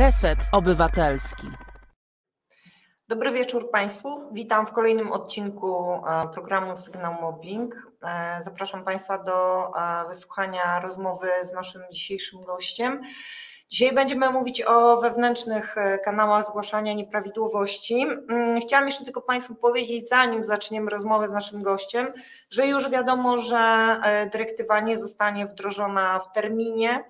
Reset Obywatelski. Dobry wieczór Państwu. Witam w kolejnym odcinku e, programu Sygnał Mobbing. E, zapraszam Państwa do e, wysłuchania rozmowy z naszym dzisiejszym gościem. Dzisiaj będziemy mówić o wewnętrznych kanałach zgłaszania nieprawidłowości. Mm, chciałam jeszcze tylko Państwu powiedzieć, zanim zaczniemy rozmowę z naszym gościem, że już wiadomo, że dyrektywa nie zostanie wdrożona w terminie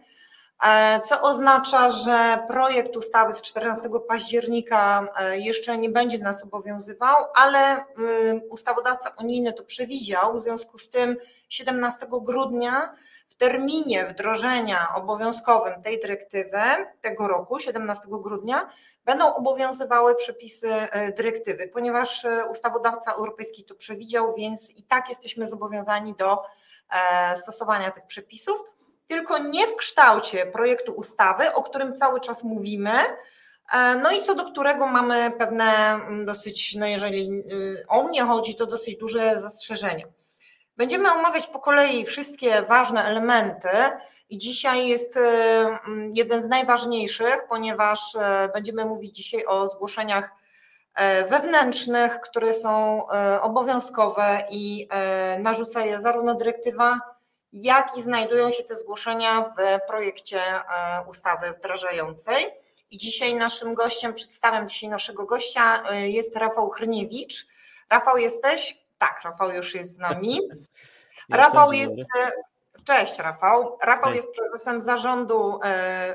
co oznacza, że projekt ustawy z 14 października e, jeszcze nie będzie nas obowiązywał, ale ustawodawca unijny to przewidział, w związku z tym 17 grudnia w terminie wdrożenia obowiązkowym tej dyrektywy tego roku, 17 grudnia, będą obowiązywały przepisy e, dyrektywy, ponieważ ustawodawca europejski to przewidział, więc i tak jesteśmy zobowiązani do stosowania tych przepisów tylko nie w kształcie projektu ustawy, o którym cały czas mówimy, e, no i co do którego mamy pewne mm, dosyć, no jeżeli y, o mnie chodzi, to dosyć duże zastrzeżenia. Będziemy omawiać po kolei wszystkie ważne elementy i dzisiaj jest y, mm, jeden z najważniejszych, ponieważ e, będziemy mówić dzisiaj o zgłoszeniach e, wewnętrznych, które są obowiązkowe i narzuca je zarówno dyrektywa jak i znajdują się te zgłoszenia w projekcie e, ustawy wdrażającej. I dzisiaj naszym gościem, przedstawiam dzisiaj naszego gościa, e, jest Rafał Chrniewicz. Rafał jesteś? Tak, Rafał już jest z nami. Rafał jest. E, cześć Rafał. Rafał Cześć. jest prezesem zarządu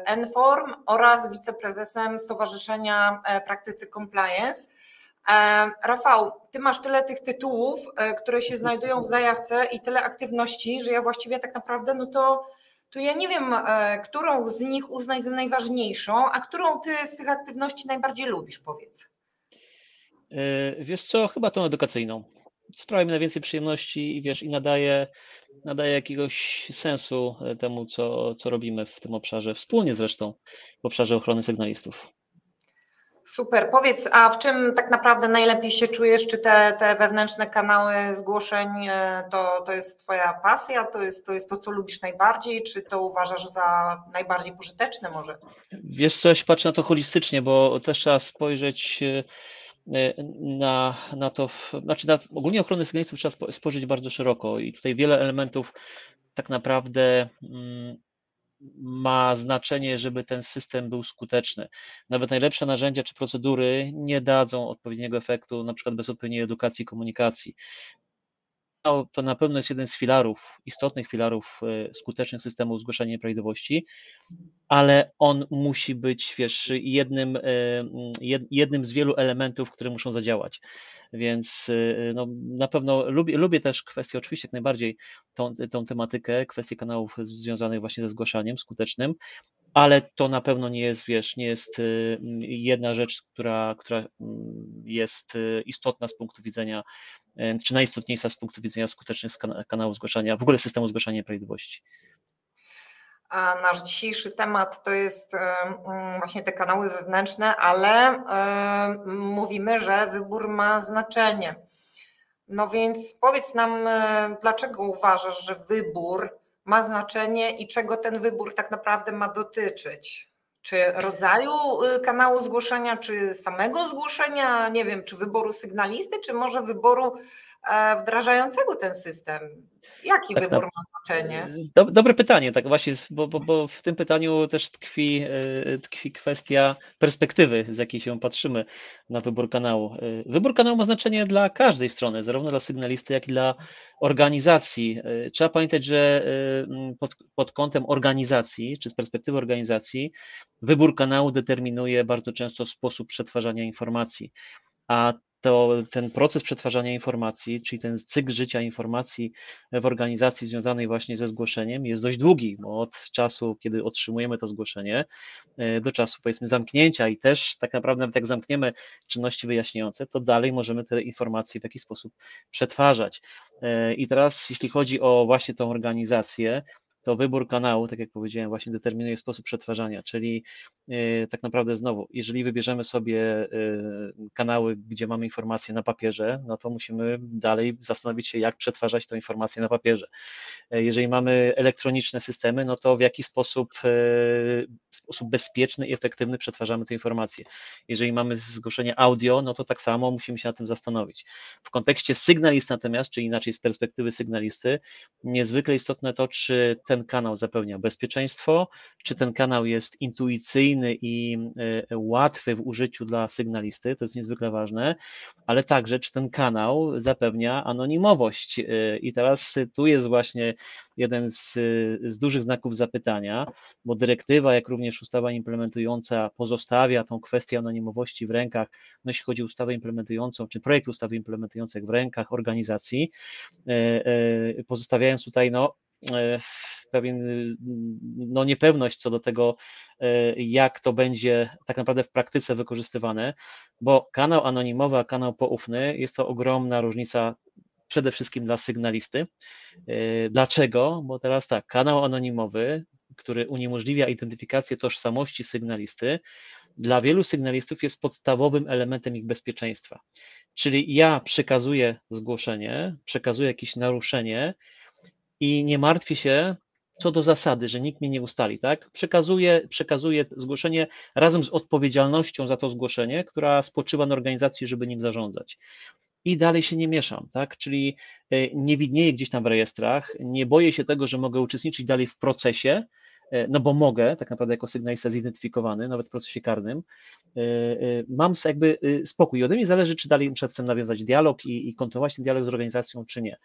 Enform oraz wiceprezesem Stowarzyszenia Praktycy Compliance. E, Rafał, ty masz tyle tych tytułów, e, które się znajdują w zajawce i tyle aktywności, że ja właściwie tak naprawdę, no to, to ja nie wiem, e, którą z nich uznać za najważniejszą, a którą ty z tych aktywności najbardziej lubisz, powiedz. Wiesz co, chyba tą edukacyjną. Sprawia mi najwięcej przyjemności i wiesz, i nadaje, nadaje jakiegoś sensu temu, co, co robimy w tym obszarze, wspólnie zresztą w obszarze ochrony sygnalistów. Super. Powiedz, a w czym tak naprawdę najlepiej się czujesz? Czy te, te wewnętrzne kanały zgłoszeń e, to, to jest Twoja pasja? To jest, to jest to, co lubisz najbardziej? Czy to uważasz za najbardziej pożyteczne może? Wiesz coś, patrzę na to holistycznie, bo też trzeba spojrzeć e, na, na to, znaczy na ogólnie ochronę sygnalistów trzeba spojrzeć bardzo szeroko i tutaj wiele elementów tak naprawdę mm, ma znaczenie, żeby ten system był skuteczny. Nawet najlepsze narzędzia czy procedury nie dadzą odpowiedniego efektu, na przykład bez odpowiedniej edukacji i komunikacji. No, to na pewno jest jeden z filarów, istotnych filarów e, skutecznych systemów zgłaszania nieprawidłowości, ale on musi być, wiesz, jednym, e, jednym z wielu elementów, które muszą zadziałać. Więc e, no, na pewno lubię, lubię też kwestię, oczywiście jak najbardziej tą, tą tematykę, kwestię kanałów związanych właśnie ze zgłaszaniem skutecznym, ale to na pewno nie jest, wiesz, nie jest jedna rzecz, która, która jest istotna z punktu widzenia czy najistotniejsza z punktu widzenia skutecznych kanałów zgłaszania, w ogóle systemu zgłaszania nieprawidłowości. A nasz dzisiejszy temat to jest e, właśnie te kanały wewnętrzne, ale e, mówimy, że wybór ma znaczenie. No więc powiedz nam, dlaczego uważasz, że wybór ma znaczenie i czego ten wybór tak naprawdę ma dotyczyć? Czy rodzaju y, kanału zgłoszenia, czy samego zgłoszenia, nie wiem, czy wyboru sygnalisty, czy może wyboru e, wdrażającego ten system? Jaki tak, wybór tak. ma znaczenie? Dobre pytanie, tak właśnie, bo, bo, bo w tym pytaniu też tkwi, e, tkwi kwestia perspektywy, z jakiej się patrzymy na wybór kanału. E, wybór kanału ma znaczenie dla każdej strony, zarówno dla sygnalisty, jak i dla organizacji. Trzeba pamiętać, że pod, pod kątem organizacji, czy z perspektywy organizacji, wybór kanału determinuje bardzo często sposób przetwarzania informacji. A to ten proces przetwarzania informacji, czyli ten cykl życia informacji w organizacji związanej właśnie ze zgłoszeniem jest dość długi, bo od czasu, kiedy otrzymujemy to zgłoszenie, e, do czasu powiedzmy zamknięcia i też tak naprawdę nawet jak zamkniemy czynności wyjaśniające, to dalej możemy te informacje w jakiś sposób przetwarzać. E, I teraz jeśli chodzi o właśnie tą organizację, to wybór kanału, tak jak powiedziałem, właśnie determinuje sposób przetwarzania, czyli y, tak naprawdę znowu, jeżeli wybierzemy sobie y, kanały, gdzie mamy informacje na papierze, no to musimy dalej zastanowić się, jak przetwarzać tę informację na papierze. E, jeżeli mamy elektroniczne systemy, no to w jaki sposób, sposób bezpieczny i efektywny przetwarzamy te informacje. Jeżeli mamy zgłoszenie audio, no to tak samo musimy się na tym zastanowić. W kontekście sygnalist natomiast, czy inaczej z perspektywy sygnalisty, niezwykle istotne to, czy ten kanał zapewnia bezpieczeństwo, czy ten kanał jest intuicyjny i e, łatwy w użyciu dla sygnalisty, to jest niezwykle ważne, ale także, czy ten kanał zapewnia anonimowość. E, I teraz tu jest właśnie jeden z, z dużych znaków zapytania, bo dyrektywa, jak również ustawa implementująca pozostawia tą kwestię anonimowości w rękach, no jeśli chodzi o ustawę implementującą, czy projekt ustawy implementującej w rękach organizacji, e, e, pozostawiając tutaj no, e, pewien no, niepewność co do tego, jak to będzie tak naprawdę w praktyce wykorzystywane, bo kanał anonimowy, a kanał poufny jest to ogromna różnica przede wszystkim dla sygnalisty. E, dlaczego? Bo teraz tak, kanał anonimowy, który uniemożliwia identyfikację tożsamości sygnalisty, dla wielu sygnalistów jest podstawowym elementem ich bezpieczeństwa. Czyli ja przekazuję zgłoszenie, przekazuję jakieś naruszenie i nie martwię się co do zasady, że nikt mnie nie ustali, tak? Przekazuję, przekazuję zgłoszenie razem z odpowiedzialnością za to zgłoszenie, która spoczywa na organizacji, żeby nim zarządzać i dalej się nie mieszam, tak? Czyli e, nie widnieję gdzieś tam w rejestrach, nie boję się tego, że mogę uczestniczyć dalej w procesie, e, no bo mogę, tak naprawdę jako sygnalista zidentyfikowany, nawet w procesie karnym, e, mam jakby spokój. I ode mnie zależy, czy dalej chcę nawiązać dialog i, i kontynuować ten dialog z organizacją, czy nie.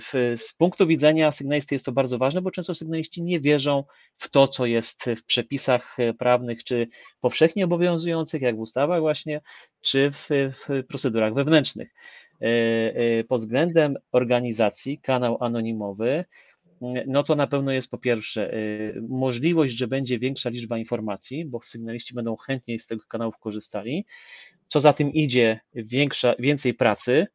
W, z punktu widzenia sygnalisty jest to bardzo ważne, bo często sygnaliści nie wierzą w to, co jest w przepisach prawnych, czy powszechnie obowiązujących, jak w ustawach właśnie, czy w, w procedurach wewnętrznych. E, e, pod względem organizacji, kanał anonimowy, no to na pewno jest po pierwsze e, możliwość, że będzie większa liczba informacji, bo sygnaliści będą chętniej z tych kanałów korzystali. Co za tym idzie, większa, więcej pracy,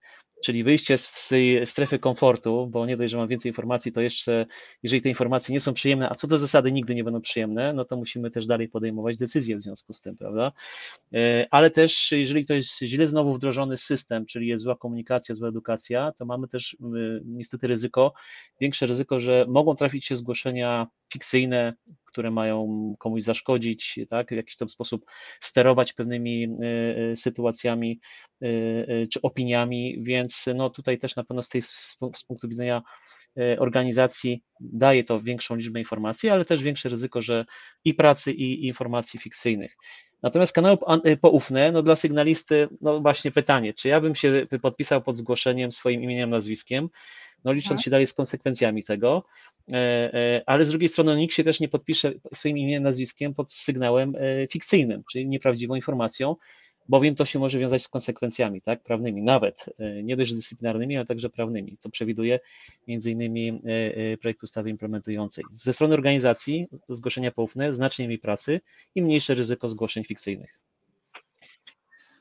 czyli wyjście z tej strefy komfortu, bo nie dość, że mam więcej informacji, to jeszcze, jeżeli te informacje nie są przyjemne, a co do zasady nigdy nie będą przyjemne, no to musimy też dalej podejmować decyzje w związku z tym, prawda? E, ale też, jeżeli to jest źle znowu wdrożony system, czyli jest zła komunikacja, zła edukacja, to mamy też niestety ryzyko, większe ryzyko, że mogą trafić się zgłoszenia fikcyjne, które mają komuś zaszkodzić, tak, w jakiś tam sposób sterować pewnymi e, e, sytuacjami e, czy opiniami, więc no tutaj też na pewno z, tej, z punktu widzenia organizacji daje to większą liczbę informacji, ale też większe ryzyko, że i pracy, i informacji fikcyjnych. Natomiast kanały poufne, no dla sygnalisty, no właśnie pytanie, czy ja bym się podpisał pod zgłoszeniem swoim imieniem, nazwiskiem, no licząc się dalej z konsekwencjami tego, e, e, ale z drugiej strony nikt się też nie podpisze swoim imieniem, nazwiskiem pod sygnałem e, fikcyjnym, czyli nieprawdziwą informacją, bowiem to się może wiązać z konsekwencjami tak, prawnymi, nawet nie dość dyscyplinarnymi, ale także prawnymi, co przewiduje między innymi projekt ustawy implementującej. Ze strony organizacji zgłoszenia poufne znacznie mniej pracy i mniejsze ryzyko zgłoszeń fikcyjnych.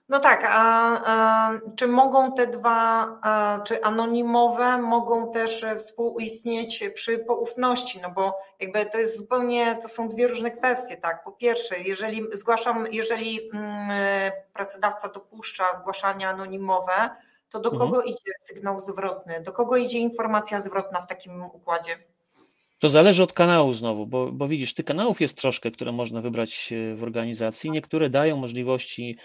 No tak, a, a, czy mogą te dwa, a, czy anonimowe mogą też współistnieć przy poufności? No bo jakby to jest zupełnie, to są dwie różne kwestie, tak? Po pierwsze, jeżeli zgłaszam, jeżeli mm, pracodawca dopuszcza zgłaszania anonimowe, to do mhm. kogo idzie sygnał zwrotny? Do kogo idzie informacja zwrotna w takim układzie? To zależy od kanału znowu, bo, bo widzisz, tych kanałów jest troszkę, które można wybrać e, w organizacji. Niektóre dają możliwości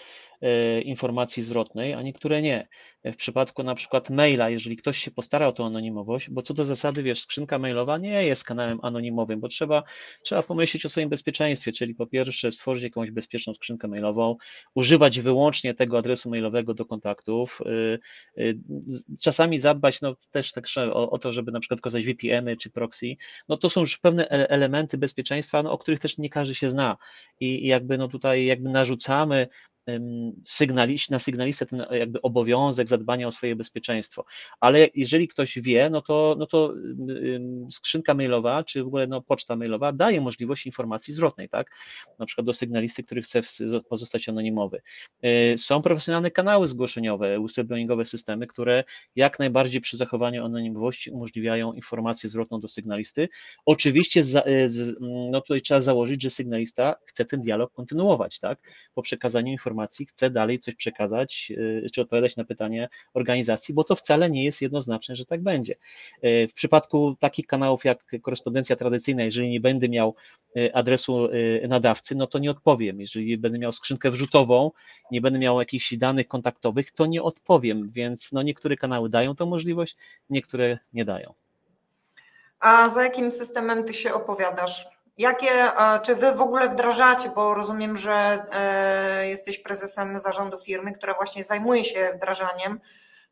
informacji zwrotnej, a niektóre nie. W przypadku na przykład maila, jeżeli ktoś się postara o tą anonimowość, bo co do zasady, wiesz, skrzynka mailowa nie jest kanałem anonimowym, bo trzeba, trzeba pomyśleć o swoim bezpieczeństwie, czyli po pierwsze stworzyć jakąś bezpieczną skrzynkę mailową, używać wyłącznie tego adresu mailowego do kontaktów, y, y, czasami zadbać no, też tak o, o to, żeby na przykład korzystać VPN-y czy proxy, no to są już pewne elementy bezpieczeństwa, no, o których też nie każdy się zna i jakby no tutaj jakby narzucamy sygnaliści, na sygnalistę ten jakby obowiązek zadbania o swoje bezpieczeństwo. Ale jeżeli ktoś wie, no to, no to skrzynka mailowa, czy w ogóle no, poczta mailowa daje możliwość informacji zwrotnej, tak? Na przykład do sygnalisty, który chce pozostać anonimowy. Y, są profesjonalne kanały zgłoszeniowe, whistleblowingowe systemy, które jak najbardziej przy zachowaniu anonimowości umożliwiają informację zwrotną do sygnalisty. Oczywiście y, no tutaj trzeba założyć, że sygnalista chce ten dialog kontynuować, tak? Po przekazaniu informacji chce dalej coś przekazać, y, czy odpowiadać na pytanie organizacji, bo to wcale nie jest jednoznaczne, że tak będzie. W przypadku takich kanałów jak korespondencja tradycyjna, jeżeli nie będę miał adresu nadawcy, no to nie odpowiem. Jeżeli będę miał skrzynkę wrzutową, nie będę miał jakichś danych kontaktowych, to nie odpowiem, więc no niektóre kanały dają tą możliwość, niektóre nie dają. A za jakim systemem ty się opowiadasz? Jakie, czy wy w ogóle wdrażacie, bo rozumiem, że e, jesteś prezesem zarządu firmy, która właśnie zajmuje się wdrażaniem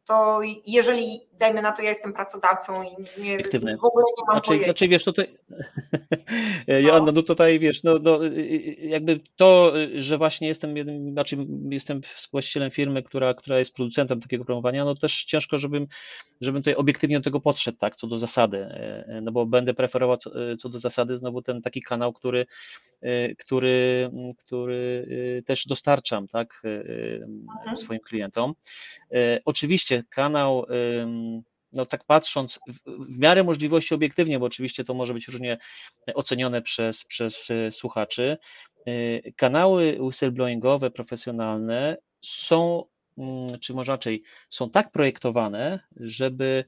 to jeżeli, dajmy na to, ja jestem pracodawcą i nie, w ogóle nie mam znaczy, pojęcia. Znaczy, wiesz, tutaj, ja, no. no tutaj, wiesz, no, no, jakby to, że właśnie jestem, jednym, znaczy jestem właścicielem firmy, która, która jest producentem takiego promowania, no też ciężko, żebym, żebym tutaj obiektywnie do tego podszedł, tak, co do zasady, no bo będę preferował co, co do zasady znowu ten taki kanał, który, który, który też dostarczam, tak, mhm. swoim klientom. Oczywiście kanał, no tak patrząc, w miarę możliwości obiektywnie, bo oczywiście to może być różnie ocenione przez, przez e, słuchaczy, e, kanały whistleblowingowe, profesjonalne są, mm, czy może raczej, są tak projektowane, żeby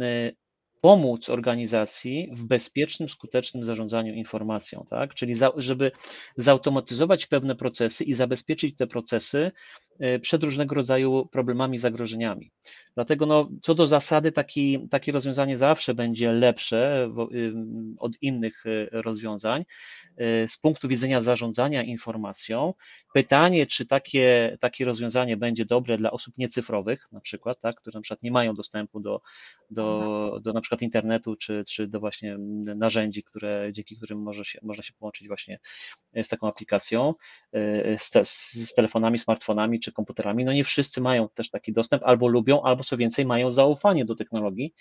e, pomóc organizacji w bezpiecznym, skutecznym zarządzaniu informacją, tak? Czyli za, żeby zautomatyzować pewne procesy i zabezpieczyć te procesy przed różnego rodzaju problemami, zagrożeniami. Dlatego no, co do zasady taki, takie rozwiązanie zawsze będzie lepsze od innych e, rozwiązań e, z punktu widzenia zarządzania informacją. Pytanie, czy takie, takie rozwiązanie będzie dobre dla osób niecyfrowych, na przykład, tak, które na przykład nie mają dostępu do, do, mhm. do na przykład internetu, czy, czy do właśnie narzędzi, które, dzięki którym może się, można się połączyć właśnie z taką aplikacją, z, te, z telefonami, smartfonami czy komputerami. No nie wszyscy mają też taki dostęp, albo lubią, albo co więcej, mają zaufanie do technologii,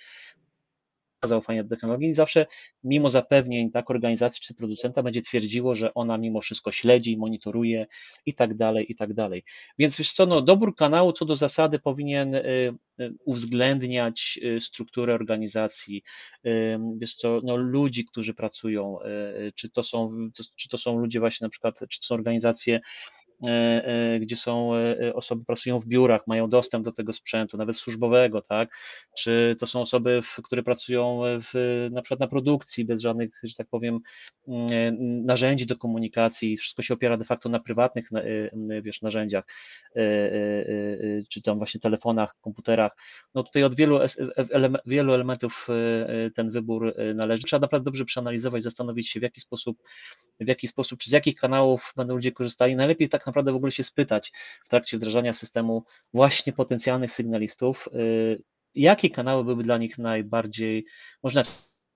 zaufania do technologii i zawsze mimo zapewnień tak organizacji czy producenta będzie twierdziło, że ona mimo wszystko śledzi, monitoruje i tak dalej, i tak dalej. Więc wiesz co, no, dobór kanału co do zasady powinien y, y, uwzględniać y, strukturę organizacji, wiesz co, no, ludzi, którzy pracują, czy to są, czy to są ludzie właśnie na przykład, czy to są organizacje gdzie są e, osoby pracują w biurach, mają dostęp do tego sprzętu, nawet służbowego, tak? Czy to są osoby, które pracują w, na przykład na produkcji bez żadnych, że tak powiem, mm, narzędzi do komunikacji, wszystko się opiera de facto na prywatnych, wiesz, narzędziach, czy tam właśnie telefonach, komputerach. No tutaj od wielu, wielu elementów ten wybór należy. Trzeba naprawdę dobrze przeanalizować, zastanowić się, w jaki sposób, w jaki sposób, czy z jakich kanałów będą ludzie korzystali. Najlepiej tak naprawdę w ogóle się spytać w trakcie wdrażania systemu właśnie potencjalnych sygnalistów, y, jakie kanały byłyby dla nich najbardziej, można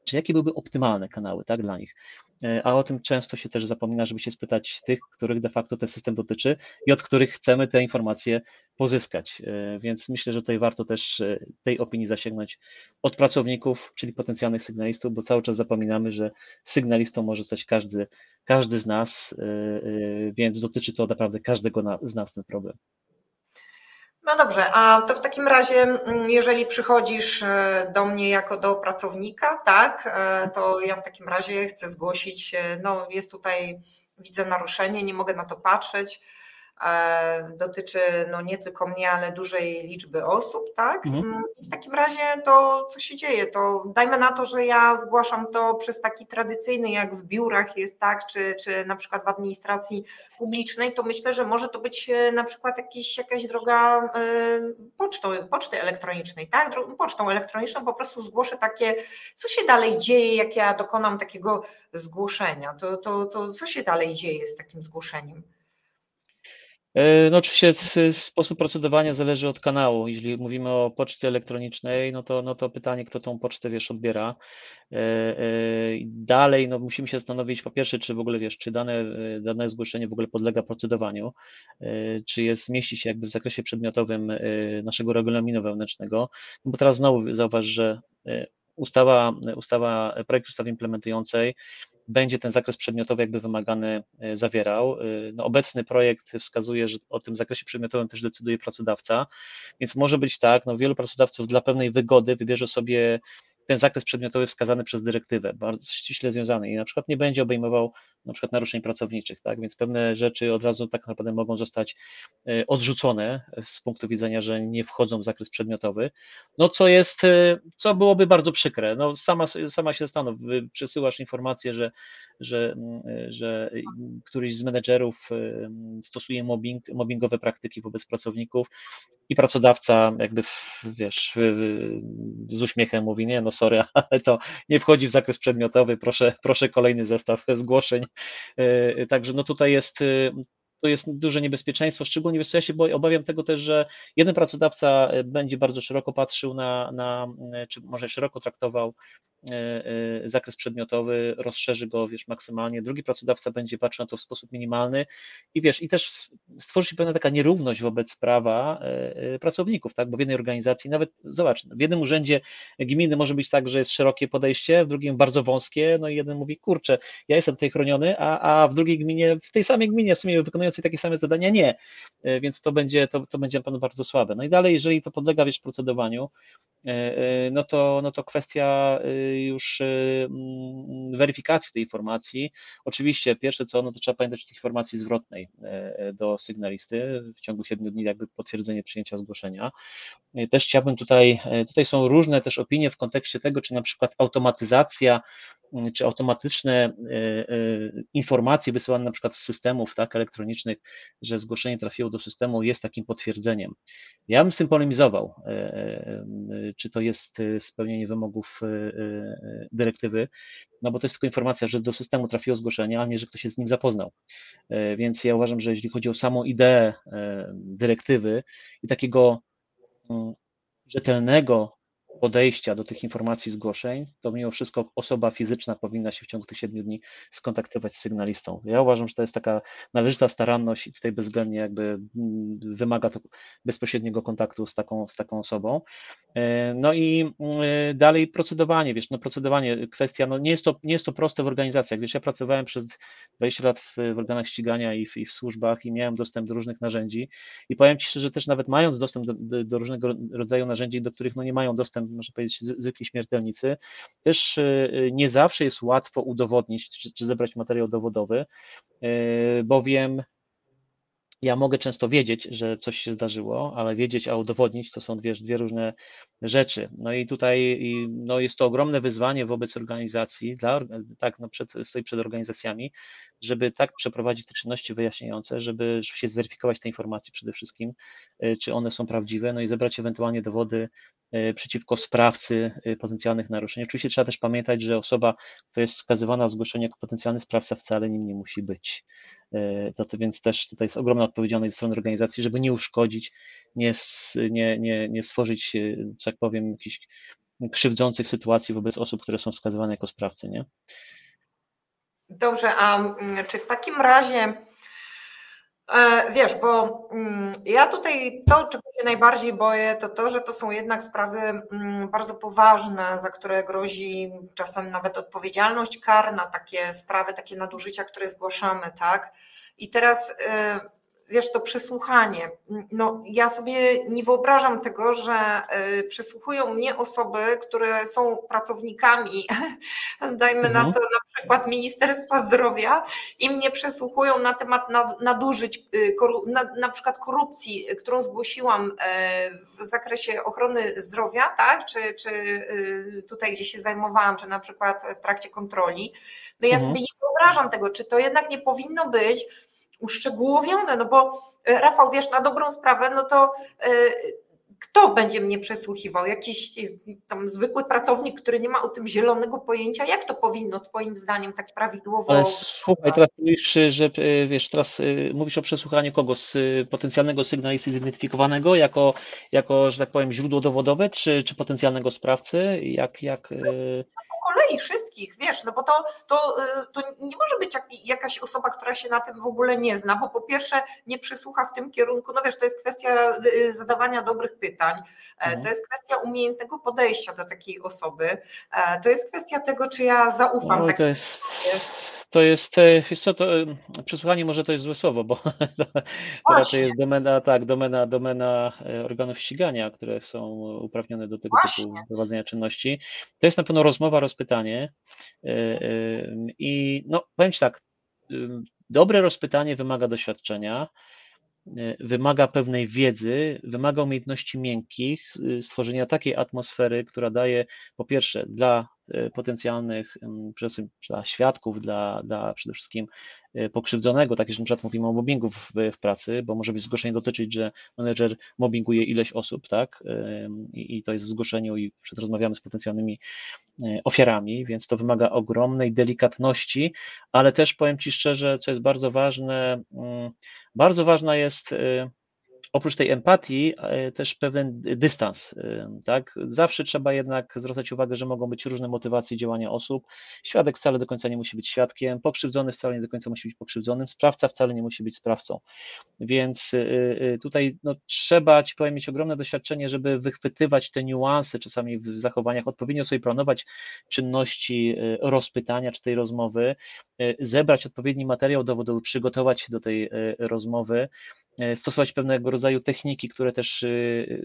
czy jakie byłyby optymalne kanały tak, dla nich. Y, a o tym często się też zapomina, żeby się spytać tych, których de facto ten system dotyczy i od których chcemy te informacje pozyskać. Y, więc myślę, że tutaj warto też tej opinii zasięgnąć od pracowników, czyli potencjalnych sygnalistów, bo cały czas zapominamy, że sygnalistą może zostać każdy każdy z nas, więc dotyczy to naprawdę każdego z nas ten problem. No dobrze, a to w takim razie, mm, jeżeli przychodzisz y, do mnie jako do pracownika, tak, to ja w takim razie chcę zgłosić, no jest tutaj, widzę naruszenie, nie mogę na to patrzeć, E, dotyczy no nie tylko mnie, ale dużej liczby osób, tak? Mhm. Mm, w takim razie to co się dzieje? To dajmy na to, że ja zgłaszam to przez taki tradycyjny, jak w biurach jest, tak, czy, czy na przykład w administracji publicznej, to myślę, że może to być e, na przykład jakiś, jakaś droga e, pocztą, poczty elektronicznej, tak? Pocztą elektroniczną po prostu zgłoszę takie, co się dalej dzieje, jak ja dokonam takiego zgłoszenia, to, to, to co się dalej dzieje z takim zgłoszeniem? E, no oczywiście sposób procedowania zależy od kanału. Jeśli mówimy o poczcie elektronicznej, no to, no to pytanie, kto tą pocztę, wiesz, odbiera. E, e, dalej, no musimy się zastanowić po pierwsze, czy w ogóle, wiesz, czy dane, dane zgłoszenie w ogóle podlega procedowaniu, czy jest, mieści się jakby w zakresie przedmiotowym naszego regulaminu wewnętrznego, no bo teraz znowu zauważ, że ustawa, ustawa, projekt ustawy implementującej będzie ten zakres przedmiotowy jakby wymagany e, zawierał. E, no, obecny projekt wskazuje, że o tym zakresie przedmiotowym też decyduje pracodawca, więc może być tak, no wielu pracodawców dla pewnej wygody wybierze sobie ten zakres przedmiotowy wskazany przez dyrektywę, bardzo ściśle związany. I na przykład nie będzie obejmował na przykład naruszeń pracowniczych, tak, więc pewne rzeczy od razu tak naprawdę mogą zostać e, odrzucone z punktu widzenia, że nie wchodzą w zakres przedmiotowy, no co jest, e, co byłoby bardzo przykre, no sama, sama się zastanów, przesyłasz informację, że, że, mm, e, że któryś z menedżerów stosuje mobbing, mobbingowe praktyki wobec pracowników i pracodawca jakby, wiesz, z uśmiechem mówi, nie, no sorry, ale to nie wchodzi w zakres przedmiotowy, proszę, proszę kolejny zestaw zgłoszeń. E, także no tutaj jest e, to jest duże niebezpieczeństwo, szczególnie wiesz, ja się boję, obawiam tego też, że jeden pracodawca e, będzie bardzo szeroko patrzył na, na czy może szeroko traktował E, e, zakres przedmiotowy, rozszerzy go, wiesz, maksymalnie, drugi pracodawca będzie patrzył na to w sposób minimalny i wiesz, i też stworzy się pewna taka nierówność wobec prawa e, pracowników, tak, bo w jednej organizacji, nawet, zobacz, w jednym urzędzie gminy może być tak, że jest szerokie podejście, w drugim bardzo wąskie, no i jeden mówi, kurczę, ja jestem tutaj chroniony, a, a w drugiej gminie, w tej samej gminie w sumie wykonującej takie same zadania nie, więc to będzie, to, to będzie na pewno bardzo słabe. No i dalej, jeżeli to podlega, wiesz, procedowaniu, no to, no to kwestia już y, mm, weryfikacji tej informacji. Oczywiście pierwsze co, no to trzeba pamiętać o tej informacji zwrotnej e, e, do sygnalisty w ciągu 7 dni jakby potwierdzenie przyjęcia zgłoszenia. E, też chciałbym tutaj, tutaj są różne też opinie w kontekście tego, czy na przykład automatyzacja czy automatyczne informacje wysyłane na przykład z systemów tak, elektronicznych, że zgłoszenie trafiło do systemu jest takim potwierdzeniem. Ja bym z tym polemizował, czy to jest spełnienie wymogów dyrektywy, no bo to jest tylko informacja, że do systemu trafiło zgłoszenie, a nie, że ktoś się z nim zapoznał. E, więc ja uważam, że jeśli chodzi o samą ideę e, dyrektywy i takiego mm, rzetelnego podejścia do tych informacji zgłoszeń, to mimo wszystko osoba fizyczna powinna się w ciągu tych siedmiu dni skontaktować z sygnalistą. Ja uważam, że to jest taka należyta staranność i tutaj bezwzględnie jakby mm, wymaga to bezpośredniego kontaktu z taką, z taką osobą. E, no i e, dalej procedowanie, wiesz, no procedowanie, kwestia, no nie jest to, nie jest to proste w organizacjach, wiesz, ja pracowałem przez 20 lat w, w organach ścigania i w, i w służbach i miałem dostęp do różnych narzędzi i powiem Ci szczerze, też nawet mając dostęp do, do, do różnego rodzaju narzędzi, do których no nie mają dostęp można powiedzieć, zwykli śmiertelnicy, też e, nie zawsze jest łatwo udowodnić, czy, czy zebrać materiał dowodowy, e, bowiem ja mogę często wiedzieć, że coś się zdarzyło, ale wiedzieć, a udowodnić to są dwie, dwie różne rzeczy. No i tutaj no jest to ogromne wyzwanie wobec organizacji, dla, tak, no przed, stoi przed organizacjami, żeby tak przeprowadzić te czynności wyjaśniające, żeby, żeby się zweryfikować te informacje przede wszystkim, e, czy one są prawdziwe, no i zebrać ewentualnie dowody przeciwko sprawcy e, potencjalnych naruszeń. Oczywiście trzeba też pamiętać, że osoba, która jest wskazywana w zgłoszeniu jako potencjalny sprawca wcale nim nie musi być. E, to, więc też tutaj jest ogromna odpowiedzialność ze strony organizacji, żeby nie uszkodzić, nie, nie, nie, nie stworzyć, że tak powiem, jakichś krzywdzących sytuacji wobec osób, które są wskazywane jako sprawcy, nie? Dobrze, a mm, czy w takim razie E, wiesz, bo mm, ja tutaj to, czego się najbardziej boję, to to, że to są jednak sprawy mm, bardzo poważne, za które grozi czasem nawet odpowiedzialność karna, takie sprawy, takie nadużycia, które zgłaszamy, tak? I teraz e, wiesz, to przesłuchanie. No, ja sobie nie wyobrażam tego, że y, przesłuchują mnie osoby, które są pracownikami, dajmy mhm. na to na przykład Ministerstwa Zdrowia i mnie przesłuchują na temat nadużyć, y, na, na przykład korupcji, którą zgłosiłam e, w zakresie ochrony zdrowia, tak, czy, czy y, tutaj, gdzie się zajmowałam, czy na przykład w trakcie kontroli. No ja mhm. sobie nie wyobrażam tego, czy to jednak nie powinno być uszczegółowione, no bo e, Rafał, wiesz, na dobrą sprawę, no to e, kto będzie mnie przesłuchiwał? Jakiś tam zwykły pracownik, który nie ma o tym zielonego pojęcia? Jak to powinno Twoim zdaniem tak prawidłowo? Ale słuchaj, teraz mówisz, że e, wiesz, teraz mówisz o przesłuchaniu kogo? Z potencjalnego sygnalisty zidentyfikowanego jako, jako, że tak powiem, źródło dowodowe, czy, czy potencjalnego sprawcy? Jak, jak... Kolei wszystkich, wiesz, no bo to, to, to nie może być jak, jakaś osoba, która się na tym w ogóle nie zna, bo po pierwsze nie przysłucha w tym kierunku, no wiesz, to jest kwestia zadawania dobrych pytań, mhm. to jest kwestia umiejętnego podejścia do takiej osoby, to jest kwestia tego, czy ja zaufam. No, to jest to jest, wiesz co, to przesłuchanie może to jest złe słowo, bo to raczej jest domena, tak, domena, domena e, organów ścigania, które są uprawnione do tego Właśnie. typu prowadzenia czynności. To jest na pewno rozmowa, rozpytanie e, i no powiem Ci tak, dobre rozpytanie wymaga doświadczenia, wymaga pewnej wiedzy, wymaga umiejętności miękkich, stworzenia takiej atmosfery, która daje po pierwsze dla potencjalnych dla świadków, dla, dla przede wszystkim e, pokrzywdzonego, tak jeżeli na przykład mówimy o mobbingu w, w, pracy, bo może być zgłoszenie dotyczyć, że menedżer mobbinguje ileś osób, tak, I, i to jest w zgłoszeniu i przed rozmawiamy z potencjalnymi e, ofiarami, więc to wymaga ogromnej delikatności, ale też powiem Ci szczerze, co jest bardzo ważne, bardzo ważna jest oprócz tej empatii e, też pewien dystans, e, tak? Zawsze trzeba jednak zwracać uwagę, że mogą być różne motywacje działania osób. Świadek wcale do końca nie musi być świadkiem, pokrzywdzony wcale nie do końca musi być pokrzywdzonym, sprawca wcale nie musi być sprawcą. Więc e, tutaj no, trzeba, ci powiem, mieć ogromne doświadczenie, żeby wychwytywać te niuanse czasami w zachowaniach, odpowiednio sobie planować czynności rozpytania czy tej rozmowy, zebrać odpowiedni materiał dowodowy, przygotować się do tej rozmowy, stosować pewnego rodzaju techniki, które też e,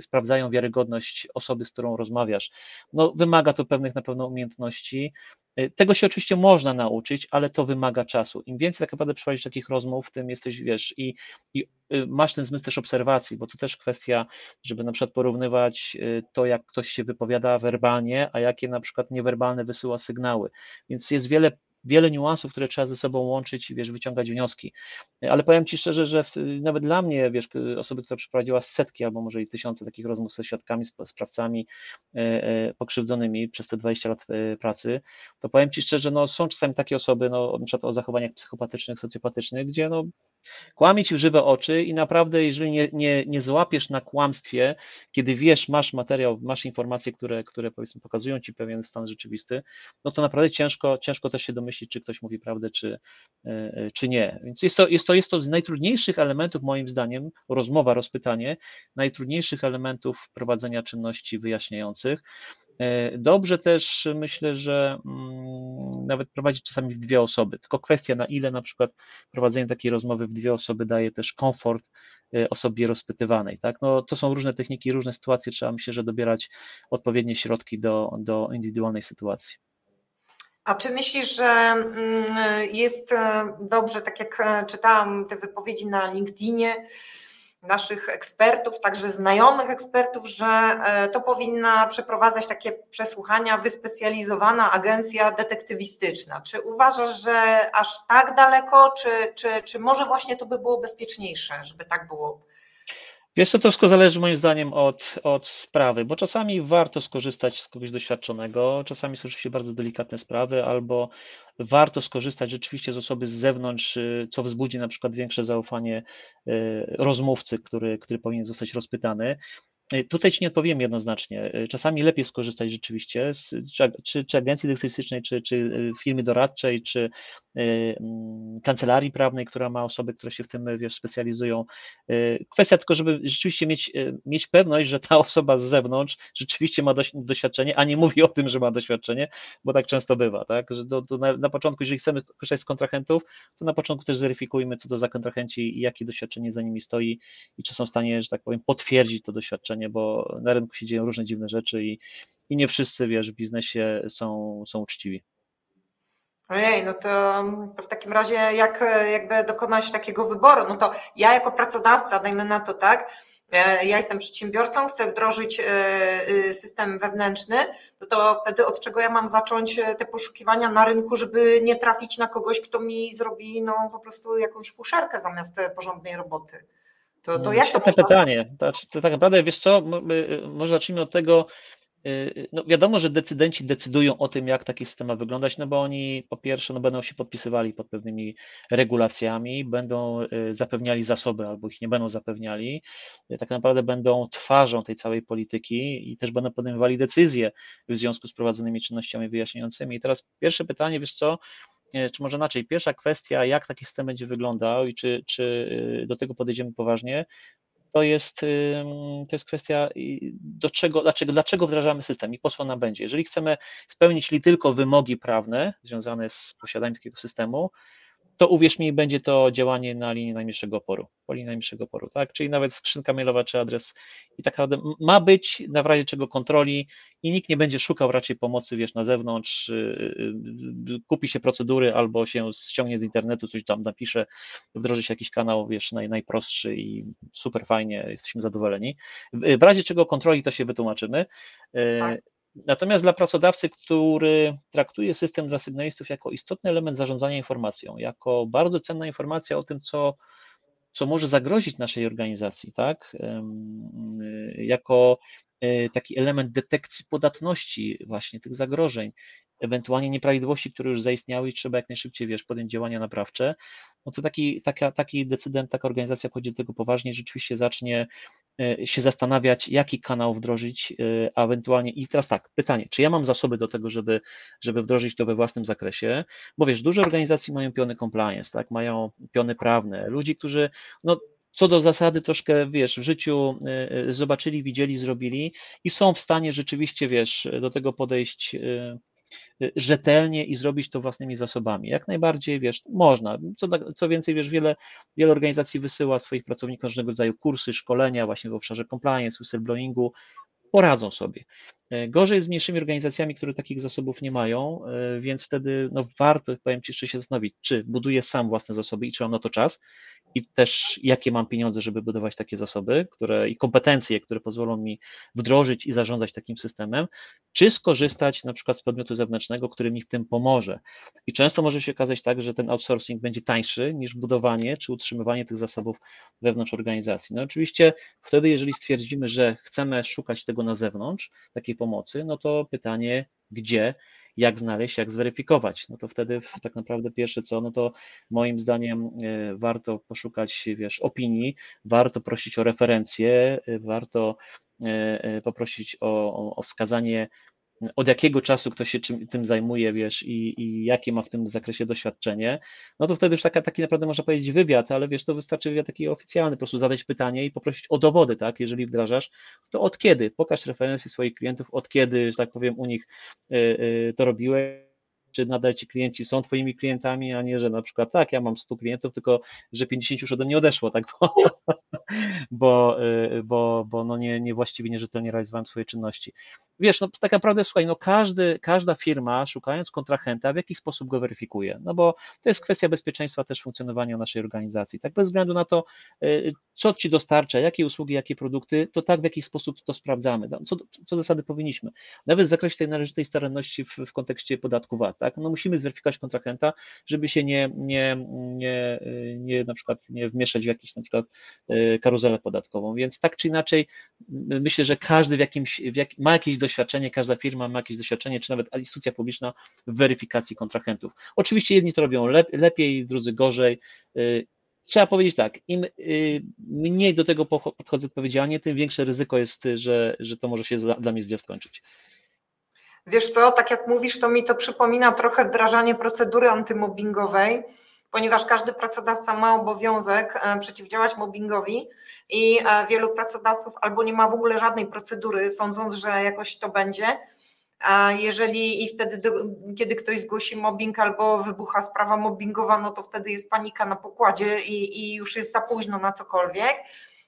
sprawdzają wiarygodność osoby, z którą rozmawiasz. No, wymaga to pewnych na pewno umiejętności. E, tego się oczywiście można nauczyć, ale to wymaga czasu. Im więcej tak naprawdę przeprowadzisz takich rozmów, tym jesteś, wiesz, i, i masz ten zmysł też obserwacji, bo to też kwestia, żeby na przykład porównywać to, jak ktoś się wypowiada werbalnie, a jakie na przykład niewerbalne wysyła sygnały. Więc jest wiele wiele niuansów, które trzeba ze sobą łączyć i wiesz, wyciągać wnioski. Ale powiem Ci szczerze, że nawet dla mnie, wiesz, osoby, która przeprowadziła setki albo może i tysiące takich rozmów ze świadkami, sprawcami e, e, pokrzywdzonymi przez te 20 lat e, pracy, to powiem Ci szczerze, no są czasami takie osoby, no na przykład o zachowaniach psychopatycznych, socjopatycznych, gdzie no Kłamie ci w żywe oczy i naprawdę, jeżeli nie, nie, nie złapiesz na kłamstwie, kiedy wiesz, masz materiał, masz informacje, które, które powiedzmy pokazują ci pewien stan rzeczywisty, no to naprawdę ciężko, ciężko też się domyślić, czy ktoś mówi prawdę, czy, e, e, czy nie. Więc jest to, jest, to, jest to z najtrudniejszych elementów, moim zdaniem, rozmowa, rozpytanie, najtrudniejszych elementów prowadzenia czynności wyjaśniających. E, dobrze też myślę, że mm, nawet prowadzić czasami w dwie osoby, tylko kwestia na ile na przykład prowadzenie takiej rozmowy w dwie osoby daje też komfort e, osobie rozpytywanej, tak? No, to są różne techniki, różne sytuacje, trzeba myślę, że dobierać odpowiednie środki do, do indywidualnej sytuacji. A czy myślisz, że mm, jest e, dobrze, tak jak czytałam te wypowiedzi na LinkedInie, naszych ekspertów, także znajomych ekspertów, że e, to powinna przeprowadzać takie przesłuchania wyspecjalizowana agencja detektywistyczna. Czy uważasz, że aż tak daleko, czy, czy, czy może właśnie to by było bezpieczniejsze, żeby tak było? Wiesz to wszystko zależy moim zdaniem od, od sprawy, bo czasami warto skorzystać z kogoś doświadczonego, czasami są oczywiście bardzo delikatne sprawy, albo warto skorzystać rzeczywiście z osoby z zewnątrz, y, co wzbudzi na przykład większe zaufanie y, rozmówcy, który, który powinien zostać rozpytany. Y, tutaj Ci nie odpowiem jednoznacznie. Czasami lepiej skorzystać rzeczywiście z czy, czy agencji detektywistycznej, czy, czy firmy doradczej, czy kancelarii prawnej, która ma osoby, które się w tym wiesz, specjalizują. Kwestia tylko, żeby rzeczywiście mieć, mieć pewność, że ta osoba z zewnątrz rzeczywiście ma doświadczenie, a nie mówi o tym, że ma doświadczenie, bo tak często bywa, tak? Że do, do na, na, początku, jeżeli chcemy korzystać z kontrahentów, to na początku też zweryfikujmy, co to za kontrahenci i jakie doświadczenie za nimi stoi i czy są w stanie, że tak powiem, potwierdzić to doświadczenie bo na rynku się dzieją różne dziwne rzeczy i, i nie wszyscy, wiesz, w biznesie są, są uczciwi. Ojej, no to, to, w takim razie jak jakby dokonać takiego wyboru? No to ja jako pracodawca, dajmy na to tak, e, ja jestem przedsiębiorcą, chcę wdrożyć e, e, system wewnętrzny, no to wtedy od czego ja mam zacząć te poszukiwania na rynku, żeby nie trafić na kogoś, kto mi zrobi no po prostu jakąś fuszerkę zamiast porządnej roboty? To, to jak to Świetne pytanie. To tak naprawdę, wiesz co, może zacznijmy od tego, no wiadomo, że decydenci decydują o tym, jak taki system ma wyglądać, no bo oni po pierwsze no będą się podpisywali pod pewnymi regulacjami, będą y, zapewniali zasoby albo ich nie będą zapewniali, y, tak naprawdę będą twarzą tej całej polityki i też będą podejmowali decyzje w związku z prowadzonymi czynnościami wyjaśniającymi. I teraz pierwsze pytanie, wiesz co, czy może inaczej, pierwsza kwestia, jak taki system będzie wyglądał i czy, czy do tego podejdziemy poważnie, to jest, to jest kwestia, do czego, dlaczego, dlaczego wdrażamy system i po co nam będzie. Jeżeli chcemy spełnić li tylko wymogi prawne związane z posiadaniem takiego systemu, to uwierz mi, będzie to działanie na linii najmniejszego oporu, po linii najmniejszego oporu, tak? Czyli nawet skrzynka mailowa czy adres i tak naprawdę ma być na razie czego kontroli i nikt nie będzie szukał raczej pomocy, wiesz, na zewnątrz, y, y, y, kupi się procedury albo się ściągnie z internetu, coś tam napisze, wdroży się jakiś kanał, wiesz, naj, najprostszy i super fajnie, jesteśmy zadowoleni. W razie czego kontroli to się wytłumaczymy. Tak. Natomiast dla pracodawcy, który traktuje system dla sygnalistów jako istotny element zarządzania informacją, jako bardzo cenna informacja o tym, co, co może zagrozić naszej organizacji, tak? Jako e, taki element detekcji podatności właśnie tych zagrożeń, ewentualnie nieprawidłowości, które już zaistniały i trzeba jak najszybciej, wiesz, podjąć działania naprawcze, no to taki, taka, taki decydent, taka organizacja podejdzie do tego poważnie, rzeczywiście zacznie e, się zastanawiać, jaki kanał wdrożyć, e, a ewentualnie, i teraz tak, pytanie, czy ja mam zasoby do tego, żeby, żeby wdrożyć to we własnym zakresie, bo wiesz, duże organizacje mają piony compliance, tak, mają piony prawne, ludzi, którzy, no, co do zasady troszkę, wiesz, w życiu e, zobaczyli, widzieli, zrobili i są w stanie rzeczywiście, wiesz, do tego podejść rzetelnie i zrobić to własnymi zasobami. Jak najbardziej, wiesz, można. Co, co więcej, wiesz, wiele, wiele organizacji wysyła swoich pracowników różnego rodzaju kursy, szkolenia właśnie w obszarze compliance, whistleblowingu, poradzą sobie. E, gorzej z mniejszymi organizacjami, które takich zasobów nie mają, e, więc wtedy no, warto, powiem Ci, jeszcze się zastanowić, czy buduję sam własne zasoby i czy mam na to czas i też jakie mam pieniądze, żeby budować takie zasoby które, i kompetencje, które pozwolą mi wdrożyć i zarządzać takim systemem, czy skorzystać na przykład z podmiotu zewnętrznego, który mi w tym pomoże. I często może się okazać tak, że ten outsourcing będzie tańszy niż budowanie czy utrzymywanie tych zasobów wewnątrz organizacji. No oczywiście wtedy, jeżeli stwierdzimy, że chcemy szukać tego na zewnątrz, takiej pomocy, no to pytanie, gdzie, jak znaleźć, jak zweryfikować. No to wtedy tak naprawdę pierwsze co, no to moim zdaniem e, warto poszukać, wiesz, opinii, warto prosić o referencje, e, warto e, poprosić o, o wskazanie od jakiego czasu ktoś się czym, tym zajmuje, wiesz, i, i jakie ma w tym zakresie doświadczenie, no to wtedy już taka, taki naprawdę można powiedzieć wywiad, ale wiesz, to wystarczy wywiad taki oficjalny, po prostu zadać pytanie i poprosić o dowody, tak, jeżeli wdrażasz, to od kiedy, pokaż referencje swoich klientów, od kiedy, że tak powiem, u nich y, y, to robiłeś, czy nadal ci klienci są twoimi klientami, a nie, że na przykład tak, ja mam 100 klientów, tylko że 50 już ode mnie odeszło, tak, bo, bo, y, bo, bo no nie, nie właściwie nierzetelnie realizowałem swoje czynności. Wiesz, no tak naprawdę, słuchaj, no każdy, każda firma szukając kontrahenta w jakiś sposób go weryfikuje, no bo to jest kwestia bezpieczeństwa też funkcjonowania naszej organizacji, tak bez względu na to, y, co ci dostarcza, jakie usługi, jakie produkty, to tak w jakiś sposób to sprawdzamy, no, co, co zasady powinniśmy, nawet w zakresie tej należytej staranności w, w kontekście podatku VAT, tak, no musimy zweryfikować kontrahenta, żeby się nie, nie, nie, nie na przykład nie wmieszać w jakiś na przykład y, karuzelę podatkową, więc tak czy inaczej myślę, że każdy w jakimś, w jak, ma jakieś doświadczenie, każda firma ma jakieś doświadczenie, czy nawet instytucja publiczna w weryfikacji kontrahentów. Oczywiście jedni to robią lepiej, drudzy gorzej. Y, trzeba powiedzieć tak, im y, mniej do tego podchodzę odpowiedzialnie, tym większe ryzyko jest, że, że to może się dla mnie źle skończyć. Wiesz co, tak jak mówisz, to mi to przypomina trochę wdrażanie procedury antymobbingowej, ponieważ każdy pracodawca ma obowiązek e, przeciwdziałać mobbingowi i e, wielu pracodawców albo nie ma w ogóle żadnej procedury, sądząc, że jakoś to będzie. A jeżeli i wtedy, kiedy ktoś zgłosi mobbing albo wybucha sprawa mobbingowa, no to wtedy jest panika na pokładzie i, i już jest za późno na cokolwiek.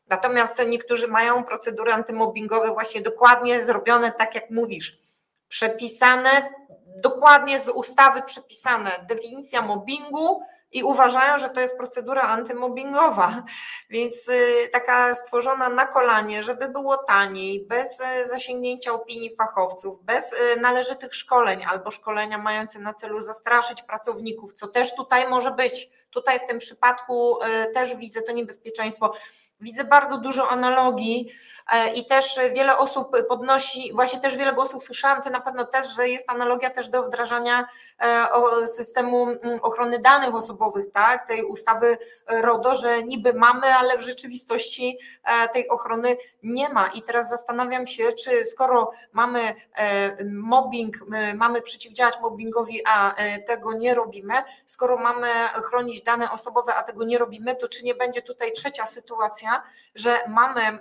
Natomiast niektórzy mają procedury antymobbingowe właśnie dokładnie zrobione tak, jak mówisz przepisane, dokładnie z ustawy przepisane, definicja mobbingu i uważają, że to jest procedura antymobbingowa, więc y, taka stworzona na kolanie, żeby było taniej, bez y, zasięgnięcia opinii fachowców, bez y, należytych szkoleń albo szkolenia mające na celu zastraszyć pracowników, co też tutaj może być. Tutaj w tym przypadku też widzę to niebezpieczeństwo widzę bardzo dużo analogii e, i też wiele osób podnosi, właśnie też wiele głosów słyszałam, to na pewno też, że jest analogia też do wdrażania e, systemu mm, ochrony danych osobowych, tak, tej ustawy RODO, że niby mamy, ale w rzeczywistości e, tej ochrony nie ma. I teraz zastanawiam się, czy skoro mamy mobbing, mamy przeciwdziałać mobbingowi, a tego nie robimy, skoro mamy chronić dane osobowe, a tego nie robimy, to czy nie będzie tutaj trzecia sytuacja, że mamy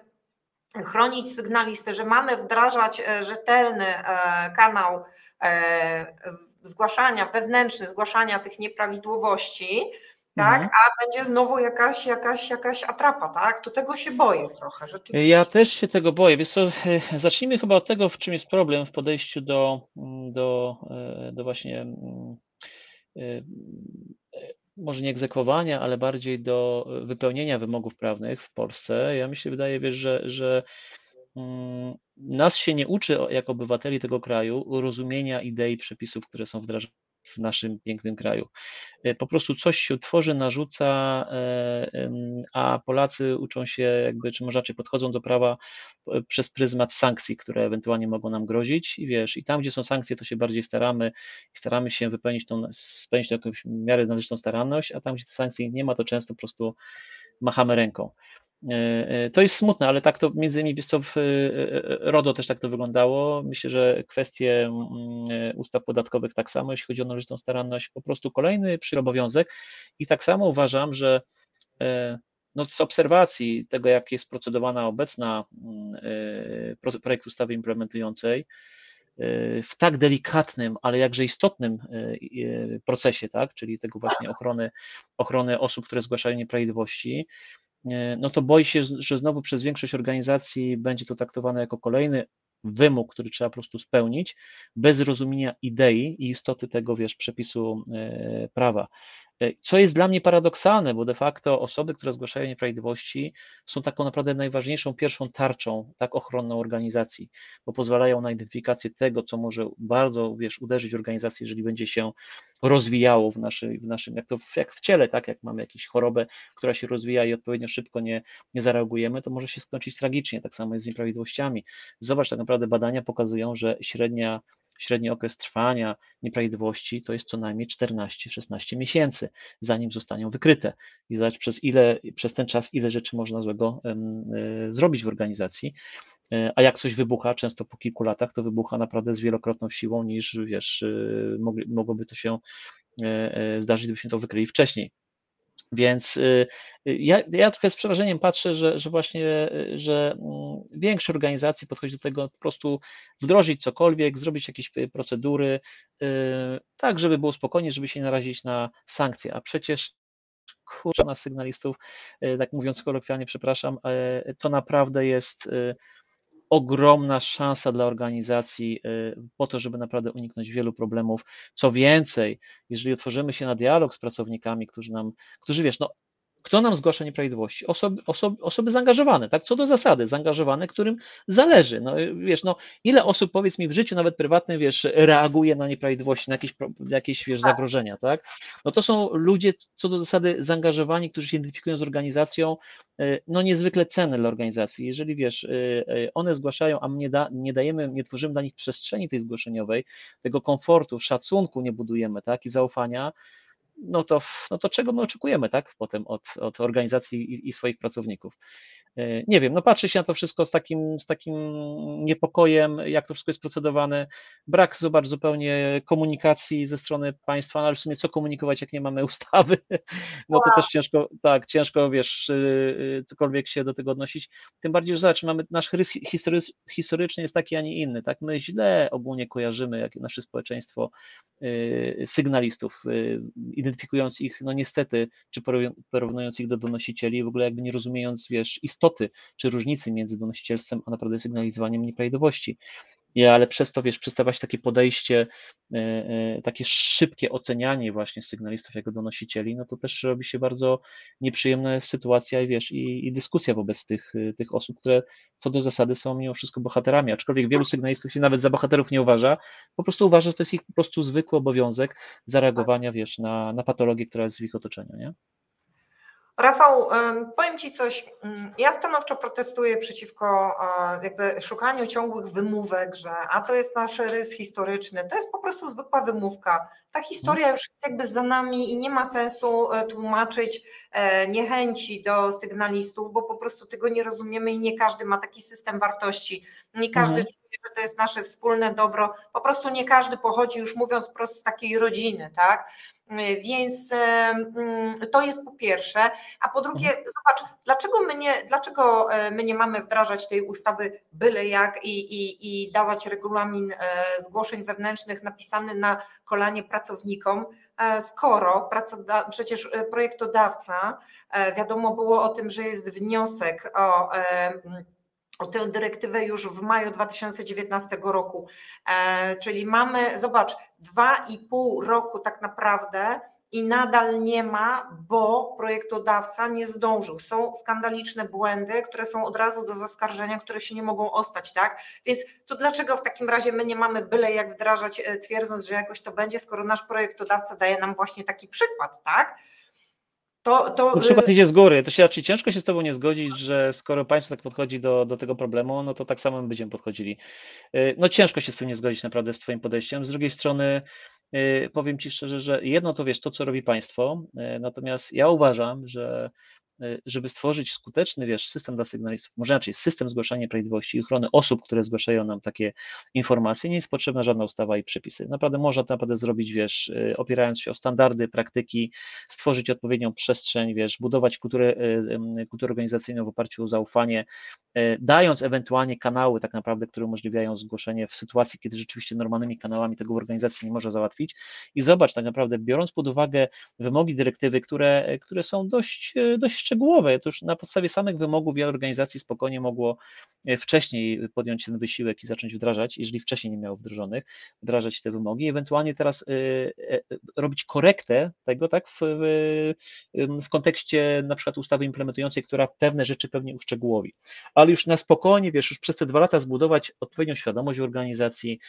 chronić sygnalistę, że mamy wdrażać e, rzetelny e, kanał e, zgłaszania, wewnętrzny zgłaszania tych nieprawidłowości, tak, mhm. a będzie znowu jakaś, jakaś, jakaś atrapa, tak? To tego się boję trochę. Rzeczywiście. Ja też się tego boję. Co, zacznijmy chyba od tego, w czym jest problem w podejściu do, do, do właśnie może nie egzekwowania, ale bardziej do wypełnienia wymogów prawnych w Polsce. Ja myślę, wydaje, wiesz, że, że mm, nas się nie uczy jako obywateli tego kraju rozumienia idei przepisów, które są wdrażane w naszym pięknym kraju. E, po prostu coś się tworzy, narzuca, e, a Polacy uczą się jakby, czy może raczej podchodzą do prawa e, przez pryzmat sankcji, które ewentualnie mogą nam grozić i wiesz, i tam, gdzie są sankcje, to się bardziej staramy i staramy się wypełnić tą, spełnić jakąś miarę należytą staranność, a tam, gdzie sankcji nie ma, to często po prostu machamy ręką. E, e, to jest smutne, ale tak to między innymi co, w e, RODO też tak to wyglądało. Myślę, że kwestie mm, ustaw podatkowych tak samo, jeśli chodzi o należytą staranność, po prostu kolejny przyobowiązek i tak samo uważam, że no, z obserwacji tego, jak jest procedowana obecna mm, projekt ustawy implementującej, w tak delikatnym, ale jakże istotnym procesie, tak, czyli tego właśnie ochrony, ochrony osób, które zgłaszają nieprawidłowości, no to boi się, że znowu przez większość organizacji będzie to traktowane jako kolejny wymóg, który trzeba po prostu spełnić, bez rozumienia idei i istoty tego, wiesz, przepisu e, prawa. E, co jest dla mnie paradoksalne, bo de facto osoby, które zgłaszają nieprawidłowości, są taką naprawdę najważniejszą pierwszą tarczą, tak ochronną organizacji, bo pozwalają na identyfikację tego, co może bardzo, wiesz, uderzyć w organizację, jeżeli będzie się rozwijało w, naszej, w naszym, jak to w, jak w ciele, tak, jak mamy jakąś chorobę, która się rozwija i odpowiednio szybko nie, nie zareagujemy, to może się skończyć tragicznie, tak samo jest z nieprawidłowościami. Zobacz, tak naprawdę badania pokazują, że średnia średni okres trwania nieprawidłowości to jest co najmniej 14-16 miesięcy, zanim zostaną wykryte. I zobacz przez ile, przez ten czas, ile rzeczy można złego e, zrobić w organizacji. E, a jak coś wybucha, często po kilku latach, to wybucha naprawdę z wielokrotną siłą niż, wiesz, e, mogłoby to się zdarzyć, gdybyśmy to wykryli wcześniej. Więc y, y, ja, ja trochę z przerażeniem patrzę, że, że właśnie, y, że mm, większość organizacji podchodzi do tego po prostu wdrożyć cokolwiek, zrobić jakieś procedury, tak, żeby było spokojnie, żeby się nie narazić na sankcje, a przecież kurczę na sygnalistów, tak mówiąc kolokwialnie, przepraszam, to naprawdę jest ogromna szansa dla organizacji y, po to, żeby naprawdę uniknąć wielu problemów. Co więcej, jeżeli otworzymy się na dialog z pracownikami, którzy nam, którzy wiesz, no kto nam zgłasza nieprawidłowości? Osoby, osoby, osoby zaangażowane, tak? Co do zasady, zaangażowane, którym zależy. No, wiesz, no, ile osób, powiedz mi, w życiu nawet prywatnym, wiesz, reaguje na nieprawidłowości, na jakieś, jakieś wiesz, tak. zagrożenia, tak? No to są ludzie, co do zasady, zaangażowani, którzy się identyfikują z organizacją, e, no niezwykle cenne dla organizacji. Jeżeli, wiesz, e, e, one zgłaszają, a my nie, da, nie dajemy, nie tworzymy dla nich przestrzeni tej zgłoszeniowej, tego komfortu, szacunku nie budujemy, tak? I zaufania, no to, no to czego my oczekujemy, tak, potem od, od organizacji i, i, swoich pracowników. E, nie wiem, no patrzy się na to wszystko z takim, z takim niepokojem, jak to wszystko jest procedowane. Brak, zobacz, zupełnie komunikacji ze strony państwa, no ale w sumie co komunikować, jak nie mamy ustawy, no to też ciężko, tak, ciężko, wiesz, y, y, cokolwiek się do tego odnosić. Tym bardziej, że zobacz, mamy, nasz rys historyczny jest taki, a nie inny, tak, my źle ogólnie kojarzymy, jak nasze społeczeństwo, y, sygnalistów, identyfikując ich, no niestety, czy porównując ich do donosicieli, w ogóle jakby nie rozumiejąc, wiesz, istoty czy różnicy między donosicielstwem a naprawdę sygnalizowaniem nieprawidłowości. Ja, ale przez to, wiesz, przedstawiać takie podejście, e, e, takie szybkie ocenianie właśnie sygnalistów jako donosicieli, no to też robi się bardzo nieprzyjemna sytuacja i wiesz, i, i dyskusja wobec tych, e, tych osób, które co do zasady są mimo wszystko bohaterami, aczkolwiek wielu sygnalistów się nawet za bohaterów nie uważa, po prostu uważa, że to jest ich po prostu zwykły obowiązek zareagowania, wiesz, na, na patologię, która jest w ich otoczeniu, nie? Rafał, powiem Ci coś. Mm, ja stanowczo protestuję przeciwko jakby szukaniu ciągłych wymówek, że a to jest nasz rys historyczny. To jest po prostu zwykła wymówka. Ta historia już jest jakby za nami i nie ma sensu e, tłumaczyć e, niechęci do sygnalistów, bo po prostu tego nie rozumiemy i nie każdy ma taki system wartości. Nie każdy mhm. Że to jest nasze wspólne dobro. Po prostu nie każdy pochodzi, już mówiąc z takiej rodziny, tak? Więc mm, to jest po pierwsze, a po drugie, mhm. zobacz, dlaczego my nie, dlaczego e, my nie mamy wdrażać tej ustawy byle jak i, i, i dawać regulamin e, zgłoszeń wewnętrznych napisany na kolanie pracownikom, e, skoro przecież projektodawca, wiadomo było o tym, że jest wniosek o tę dyrektywę już w maju 2019 roku. E, czyli mamy, zobacz, dwa i pół roku tak naprawdę i nadal nie ma, bo projektodawca nie zdążył. Są skandaliczne błędy, które są od razu do zaskarżenia, które się nie mogą ostać, tak? Więc to dlaczego w takim razie my nie mamy byle jak wdrażać, e, twierdząc, że jakoś to będzie, skoro nasz projektodawca daje nam właśnie taki przykład, tak? To, to... Na przykład idzie z góry. To się raczej ciężko się z Tobą nie zgodzić, że skoro państwo tak podchodzi do, do tego problemu, no to tak samo my będziemy podchodzili. Y, no ciężko się z tym nie zgodzić naprawdę z Twoim podejściem. Z drugiej strony y, powiem Ci szczerze, że jedno to wiesz, to co robi państwo, y, natomiast ja uważam, że żeby stworzyć skuteczny, wiesz, system dla sygnalistów, może inaczej, system zgłaszania nieprawidłowości i ochrony osób, które zgłaszają nam takie informacje, nie jest potrzebna żadna ustawa i przepisy. Naprawdę można to naprawdę zrobić, wiesz, y, opierając się o standardy, praktyki, stworzyć odpowiednią przestrzeń, wiesz, budować kulturę, y, kulturę organizacyjną w oparciu o zaufanie, dając ewentualnie kanały tak naprawdę, które umożliwiają zgłoszenie w sytuacji, kiedy rzeczywiście normalnymi kanałami tego w organizacji nie może załatwić i zobacz tak naprawdę, biorąc pod uwagę wymogi dyrektywy, które, które są dość, dość szczegółowe. To już na podstawie samych wymogów wiele organizacji spokojnie mogło e, wcześniej podjąć ten wysiłek i zacząć wdrażać, jeżeli wcześniej nie miało wdrożonych, wdrażać te wymogi, ewentualnie teraz e, e, robić korektę tego, tak, w, w, kontekście na przykład ustawy implementującej, która pewne rzeczy pewnie uszczegółowi. Ale już na spokojnie, wiesz, już przez te dwa lata zbudować odpowiednią świadomość w organizacji,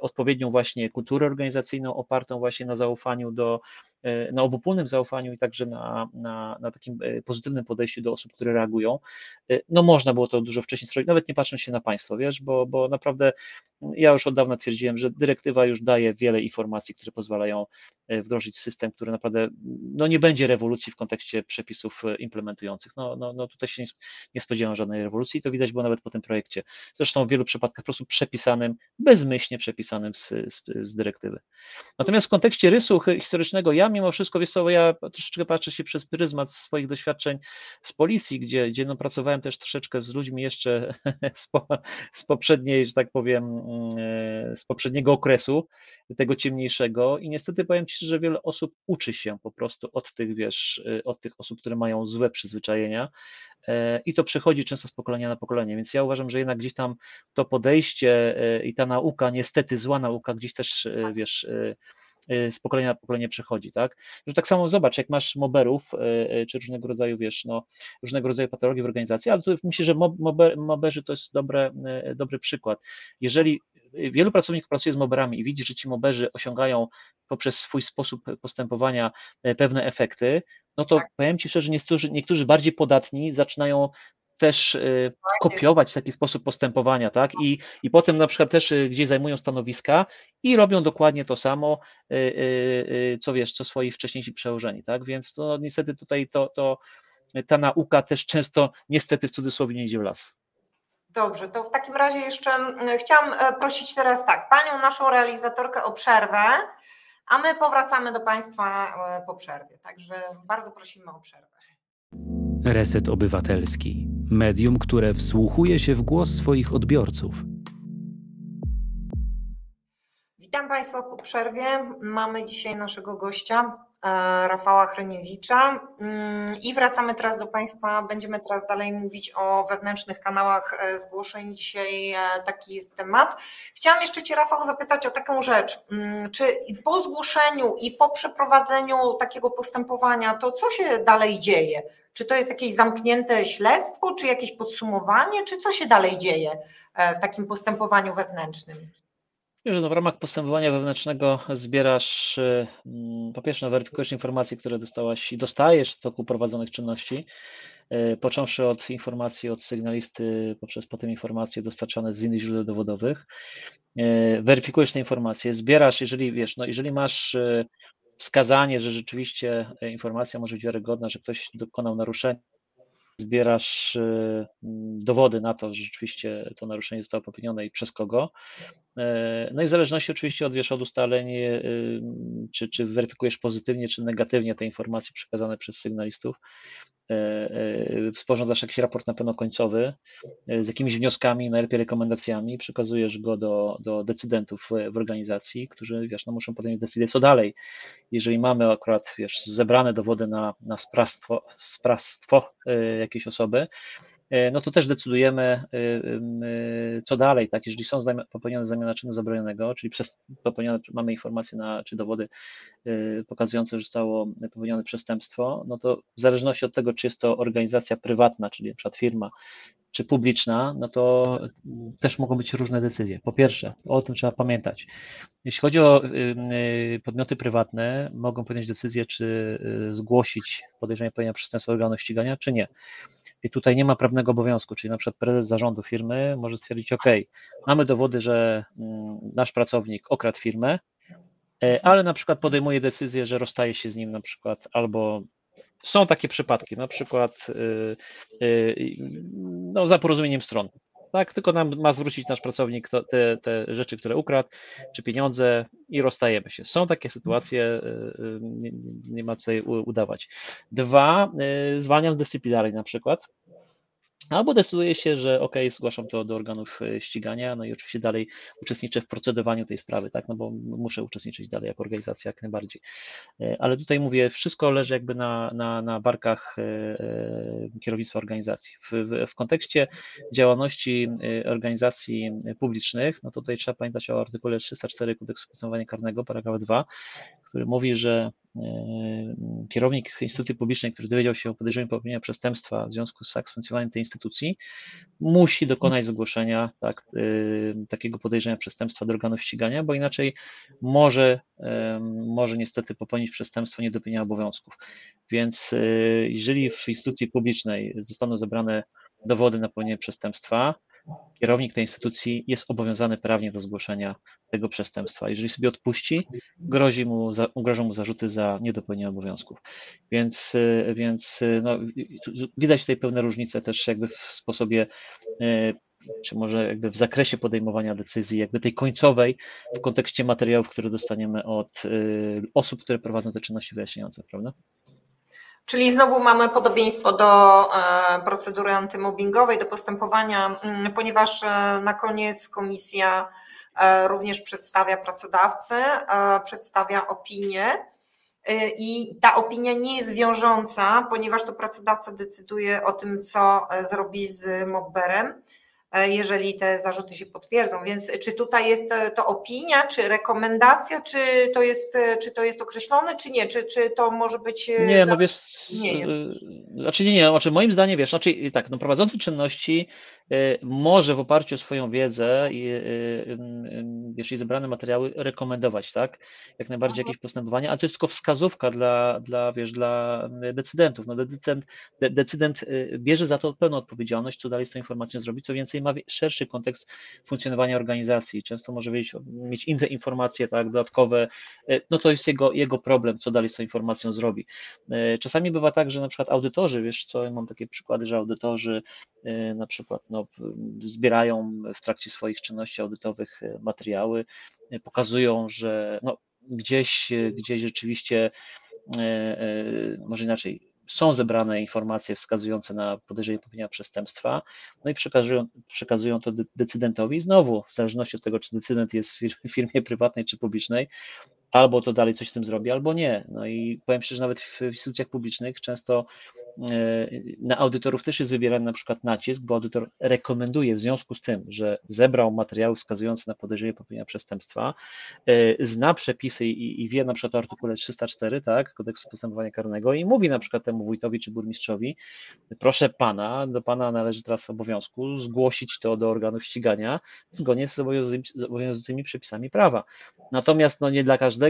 odpowiednią właśnie kulturę organizacyjną opartą właśnie na zaufaniu do, na obopólnym zaufaniu i także na, na, na takim e, pozytywnym podejściu do osób, które reagują. E, no można było to dużo wcześniej zrobić, nawet nie patrząc się na państwo, wiesz, bo, bo naprawdę ja już od dawna twierdziłem, że dyrektywa już daje wiele informacji, które pozwalają wdrożyć system, który naprawdę no nie będzie rewolucji w kontekście przepisów implementujących. No, no, no tutaj się nie, nie spodziewam żadnej rewolucji, to widać było nawet po tym projekcie. Zresztą w wielu przypadkach po prostu przepisanym, bezmyślnie przepisanym z, z, z dyrektywy. Natomiast w kontekście rysu historycznego ja mimo wszystko, wiesz co, ja troszeczkę patrzę się przez pryzmat swoich doświadczeń z policji, gdzie, gdzie no pracowałem też troszeczkę z ludźmi jeszcze z, po, z poprzedniej, że tak powiem, mm, z poprzedniego okresu, tego ciemniejszego. I niestety powiem Ci, że wiele osób uczy się po prostu od tych, wiesz, od tych osób, które mają złe przyzwyczajenia e, i to przechodzi często z pokolenia na pokolenie, więc ja uważam, że jednak gdzieś tam to podejście e, i ta nauka, niestety zła nauka, gdzieś też, e, wiesz, z pokolenia na pokolenie przechodzi, tak? Że tak samo zobacz, jak masz moberów, y, y, czy różnego rodzaju, wiesz, no, różnego rodzaju patologii w organizacji, ale tu myślę, że mober, moberzy to jest dobre, dobry przykład. Jeżeli wielu pracowników pracuje z moberami i widzi, że ci moberzy osiągają poprzez swój sposób postępowania pewne efekty, no to tak. powiem Ci szczerze, niektórzy, niektórzy bardziej podatni zaczynają też y, kopiować taki sposób postępowania, tak? I, I potem na przykład też y, gdzieś zajmują stanowiska i robią dokładnie to samo, y, co wiesz, co swoi wcześniejsi przełożeni, tak? Więc to niestety tutaj to, to ta nauka też często niestety w cudzysłowie nie idzie w las. Dobrze, to w takim razie jeszcze chciałam e, prosić teraz tak, panią naszą realizatorkę o przerwę, a my powracamy do Państwa e, po przerwie. Także bardzo prosimy o przerwę. Reset Obywatelski. Medium, które wsłuchuje się w głos swoich odbiorców. Witam Państwa po przerwie. Mamy dzisiaj naszego gościa, Rafała Hryniewicza. Mm, I wracamy teraz do Państwa. Będziemy teraz dalej mówić o wewnętrznych kanałach e, zgłoszeń. Dzisiaj e, taki jest temat. Chciałam jeszcze Cię, Rafał, zapytać o taką rzecz. Mm, czy po zgłoszeniu i po przeprowadzeniu takiego postępowania, to co się dalej dzieje? Czy to jest jakieś zamknięte śledztwo, czy jakieś podsumowanie, czy co się dalej dzieje w takim postępowaniu wewnętrznym? Wiesz, no w ramach postępowania wewnętrznego zbierasz, y, mm, po pierwsze, weryfikujesz informacje, które dostałaś i dostajesz w toku prowadzonych czynności, y, począwszy od informacji od sygnalisty, poprzez potem informacje dostarczane z innych źródeł dowodowych. Y, weryfikujesz te informacje, zbierasz, jeżeli wiesz, no jeżeli masz wskazanie, że rzeczywiście informacja może być wiarygodna, że ktoś dokonał naruszenia, zbierasz dowody na to, że rzeczywiście to naruszenie zostało popełnione i przez kogo. E, no i w zależności oczywiście od, wiesz, od ustaleń, e, czy, czy weryfikujesz pozytywnie, czy negatywnie te informacje przekazane przez sygnalistów, sporządzasz jakiś raport na pewno końcowy z jakimiś wnioskami, najlepiej rekomendacjami, przekazujesz go do, do decydentów w organizacji, którzy, wiesz, no muszą podjąć decyzję, co dalej. Jeżeli mamy akurat, wiesz, zebrane dowody na, na sprawstwo, sprawstwo jakiejś osoby, E, no to też decydujemy, e, e, co dalej, tak, jeżeli są popełnione zamiana czynu zabronionego, czyli przez popełnione, mamy informacje na, czy dowody pokazujące, że zostało popełnione przestępstwo, no to w zależności od tego, czy jest to organizacja prywatna, czyli np. firma, czy publiczna, no to też mogą być różne decyzje. Po pierwsze, o tym trzeba pamiętać. Jeśli chodzi o podmioty prywatne, mogą podjąć decyzję, czy zgłosić podejrzenie popełnienia przestępstwa organu ścigania, czy nie. I tutaj nie ma prawnego obowiązku, czyli na przykład prezes zarządu firmy może stwierdzić, OK, mamy dowody, że mm, nasz pracownik okradł firmę, ale na przykład podejmuje decyzję, że rozstaje się z nim na przykład albo są takie przypadki, na przykład y, y, no, za porozumieniem stron. Tak, tylko nam ma zwrócić nasz pracownik te, te rzeczy, które ukradł, czy pieniądze i rozstajemy się. Są takie sytuacje, y, nie, nie ma tutaj udawać. Dwa, zwalniam dyscyplinarnie na przykład Albo decyduje się, że ok, zgłaszam to do organów e, ścigania, no i oczywiście dalej uczestniczę w procedowaniu tej sprawy, tak, no bo muszę uczestniczyć dalej jako organizacja jak najbardziej. E, ale tutaj mówię, wszystko leży jakby na, na, na barkach e, kierownictwa organizacji. W, w, w kontekście działalności organizacji publicznych, no to tutaj trzeba pamiętać o artykule 304 Kodeksu Postępowania Karnego, paragraf 2, który mówi, że kierownik instytucji publicznej, który dowiedział się o podejrzeniu popełnienia przestępstwa w związku z tak, funkcjonowaniem tej instytucji, musi dokonać zgłoszenia tak, takiego podejrzenia przestępstwa do organów ścigania, bo inaczej może, może niestety popełnić przestępstwo niedopełnienia obowiązków. Więc jeżeli w instytucji publicznej zostaną zebrane dowody na popełnienie przestępstwa, kierownik tej instytucji jest obowiązany prawnie do zgłoszenia tego przestępstwa. Jeżeli sobie odpuści, grozi mu, grożą mu zarzuty za niedopełnienie obowiązków. Więc, więc no, widać tutaj pewne różnice też jakby w sposobie y, czy może jakby w zakresie podejmowania decyzji, jakby tej końcowej w kontekście materiałów, które dostaniemy od osób, które prowadzą te czynności wyjaśniające, prawda? Czyli znowu mamy podobieństwo do e, procedury antymobbingowej, do postępowania, mm, ponieważ e, na koniec komisja e, również przedstawia pracodawcę, przedstawia opinię. I ta opinia nie jest wiążąca, ponieważ to pracodawca decyduje o tym, co zrobi z mobberem. E, jeżeli te zarzuty się potwierdzą. Więc czy tutaj jest e, to opinia, czy rekomendacja, czy to jest, e, czy to jest określone, czy nie? Czy, czy to może być. Nie, za... no wiesz. Nie jest. Znaczy nie, nie, znaczy moim zdaniem wiesz, znaczy tak, no prowadzący czynności może w oparciu o swoją wiedzę i y, jeśli zebrane materiały rekomendować, tak, jak najbardziej jakieś postępowania, ale to jest tylko wskazówka dla, dla wiesz, dla decydentów. No decydent, decydent bierze za to pełną odpowiedzialność, co dalej z tą informacją zrobić, co więcej ma szerszy kontekst funkcjonowania organizacji, często może mieć, inne informacje, tak, dodatkowe, no to jest jego, jego problem, co dalej z tą informacją zrobi. Czasami bywa tak, że na przykład audytorzy, wiesz co, mam takie przykłady, że audytorzy na przykład no, zbierają w trakcie swoich czynności audytowych e, materiały, e, pokazują, że no, gdzieś, e, gdzieś rzeczywiście, może inaczej, są zebrane informacje wskazujące na podejrzenie popełnienia przestępstwa, no i przekazują, przekazują to decydentowi. Znowu, w zależności od tego, czy decydent jest w firmie prywatnej czy publicznej, albo to dalej coś z tym zrobi, albo nie. No i powiem szczerze, nawet w instytucjach publicznych często na audytorów też jest wybierany na przykład nacisk, bo audytor rekomenduje w związku z tym, że zebrał materiały wskazujące na podejrzenie popełnienia przestępstwa, zna przepisy i, i wie na przykład o artykule 304, tak, kodeksu postępowania karnego i mówi na przykład temu wójtowi czy burmistrzowi, proszę pana, do pana należy teraz obowiązku zgłosić to do organów ścigania zgodnie z obowiązującymi przepisami prawa. Natomiast no nie dla każdego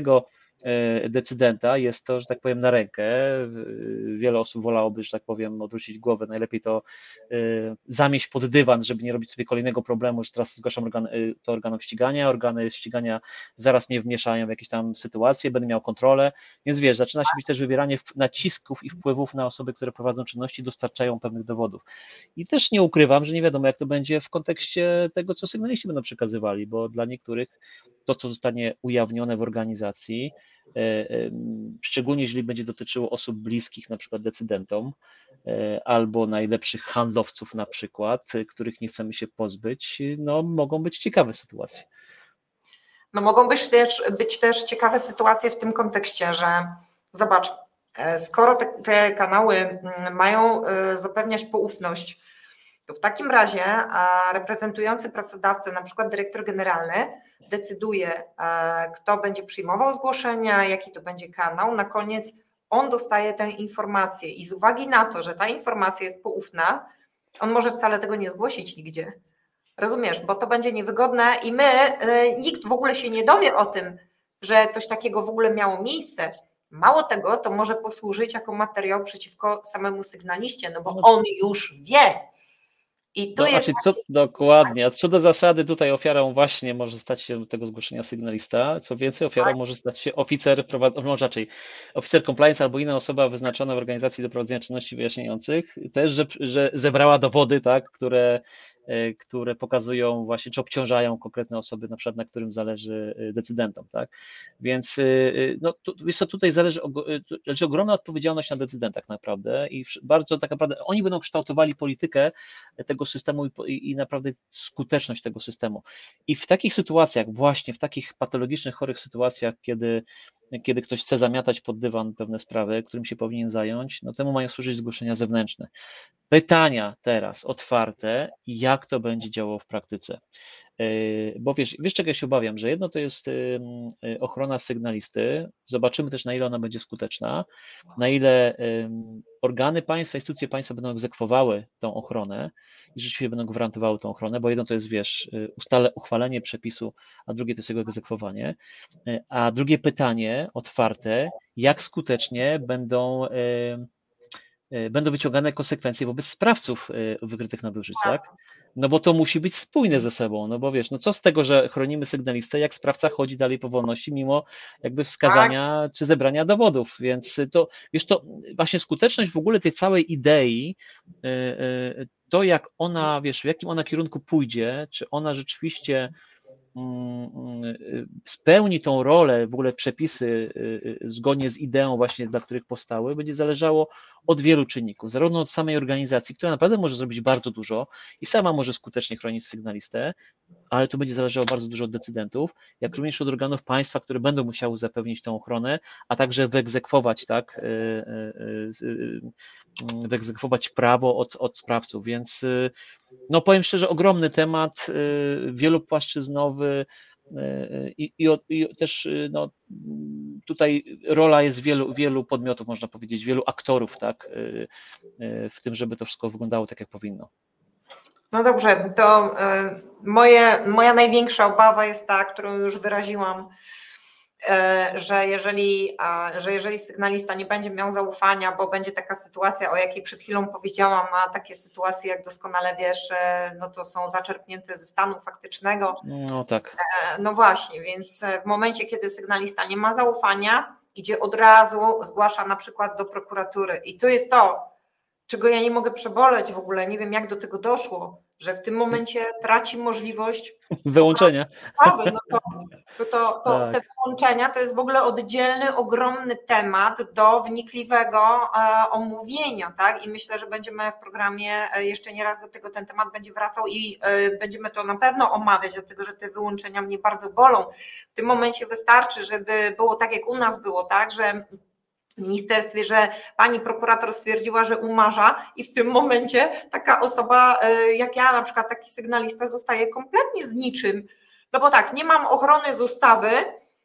E, decydenta jest to, że tak powiem, na rękę. Wiele osób wolałoby, że tak powiem, odwrócić głowę, najlepiej to e, zamieść pod dywan, żeby nie robić sobie kolejnego problemu, że teraz zgłaszam organ, e, to organom ścigania, organy ścigania zaraz mnie wmieszają w jakieś tam sytuacje, będę miał kontrolę, więc wiesz, zaczyna się być też wybieranie nacisków i wpływów na osoby, które prowadzą czynności, dostarczają pewnych dowodów. I też nie ukrywam, że nie wiadomo, jak to będzie w kontekście tego, co sygnaliści będą przekazywali, bo dla niektórych to, co zostanie ujawnione w organizacji, e, szczególnie jeżeli będzie dotyczyło osób bliskich, na przykład decydentom, e, albo najlepszych handlowców na przykład, których nie chcemy się pozbyć, no mogą być ciekawe sytuacje. No mogą być też, być też ciekawe sytuacje w tym kontekście, że zobacz, e, skoro te, te kanały mm, mają zapewniać poufność, to w takim razie reprezentujący pracodawcę, na przykład dyrektor generalny, decyduje, e, kto będzie przyjmował zgłoszenia, jaki to będzie kanał. Na koniec on dostaje tę informację i z uwagi na to, że ta informacja jest poufna, on może wcale tego nie zgłosić nigdzie. Rozumiesz, bo to będzie niewygodne i my, e, nikt w ogóle się nie dowie o tym, że coś takiego w ogóle miało miejsce. Mało tego, to może posłużyć jako materiał przeciwko samemu sygnaliście, no bo on już wie, i tu no, jest. Znaczy, co, dokładnie. A co do zasady, tutaj ofiarą właśnie może stać się tego zgłoszenia sygnalista. Co więcej, ofiarą tak. może stać się oficer, może raczej oficer compliance albo inna osoba wyznaczona w organizacji do prowadzenia czynności wyjaśniających, też, że, że zebrała dowody, tak, które które pokazują właśnie, czy obciążają konkretne osoby, na przykład na którym zależy e, decydentom, tak? Więc e, no, tu, to, tutaj zależy, leży ogromna odpowiedzialność na decydentach naprawdę i bardzo tak naprawdę oni będą kształtowali politykę tego systemu i, i naprawdę skuteczność tego systemu. I w takich sytuacjach, właśnie w takich patologicznych, chorych sytuacjach, kiedy kiedy ktoś chce zamiatać pod dywan pewne sprawy, którym się powinien zająć, no temu mają służyć zgłoszenia zewnętrzne. Pytania teraz otwarte, jak to będzie działało w praktyce. Yy, bo wiesz, wiesz, czego ja się obawiam, że jedno to jest yy, ochrona sygnalisty, zobaczymy też, na ile ona będzie skuteczna, na ile organy państwa, instytucje państwa będą egzekwowały tą ochronę i rzeczywiście będą gwarantowały tą ochronę, bo jedno to jest, wiesz, yy, ustale, uchwalenie przepisu, a drugie to jest jego egzekwowanie. A drugie pytanie, otwarte, jak skutecznie będą będą wyciągane konsekwencje wobec sprawców wykrytych nadużyć, tak? No bo to musi być spójne ze sobą, no bo wiesz, no co z tego, że chronimy sygnalistę, jak sprawca chodzi dalej po wolności, mimo jakby wskazania tak. czy zebrania dowodów, więc to, wiesz, to właśnie skuteczność w ogóle tej całej idei, y, to jak ona, wiesz, w jakim ona kierunku pójdzie, czy ona rzeczywiście spełni tą rolę, w ogóle przepisy y, y, zgodnie z ideą właśnie, dla których powstały, będzie zależało od wielu czynników, zarówno od samej organizacji, która naprawdę może zrobić bardzo dużo i sama może skutecznie chronić sygnalistę, ale tu będzie zależało bardzo dużo od decydentów, jak również od organów państwa, które będą musiały zapewnić tę ochronę, a także wyegzekwować, tak, wyegzekwować prawo od, od sprawców, więc no powiem szczerze, ogromny temat, wielopłaszczyznowy, i, i, i, też no, tutaj rola jest wielu, wielu podmiotów, można powiedzieć, wielu aktorów, tak, w tym, żeby to wszystko wyglądało tak, jak powinno. No dobrze, to moje, moja największa obawa jest ta, którą już wyraziłam, że jeżeli, że jeżeli sygnalista nie będzie miał zaufania, bo będzie taka sytuacja, o jakiej przed chwilą powiedziałam, a takie sytuacje, jak doskonale wiesz, e, no to są zaczerpnięte ze stanu faktycznego. No tak. No właśnie, więc w momencie, kiedy sygnalista nie ma zaufania, idzie od razu, zgłasza na przykład do prokuratury. I tu jest to, czego ja nie mogę przeboleć w ogóle, nie wiem jak do tego doszło, że w tym momencie traci możliwość wyłączenia. No to, to, to, tak. te wyłączenia to jest w ogóle oddzielny, ogromny temat do wnikliwego e, omówienia, tak? I myślę, że będziemy w programie e, jeszcze nie raz do tego ten temat będzie wracał i e, będziemy to na pewno omawiać, dlatego że te wyłączenia mnie bardzo bolą. W tym momencie wystarczy, żeby było tak, jak u nas było, tak, że ministerstwie, że pani prokurator stwierdziła, że umarza i w tym momencie taka osoba jak ja, na przykład taki sygnalista zostaje kompletnie z niczym. No bo tak, nie mam ochrony z ustawy,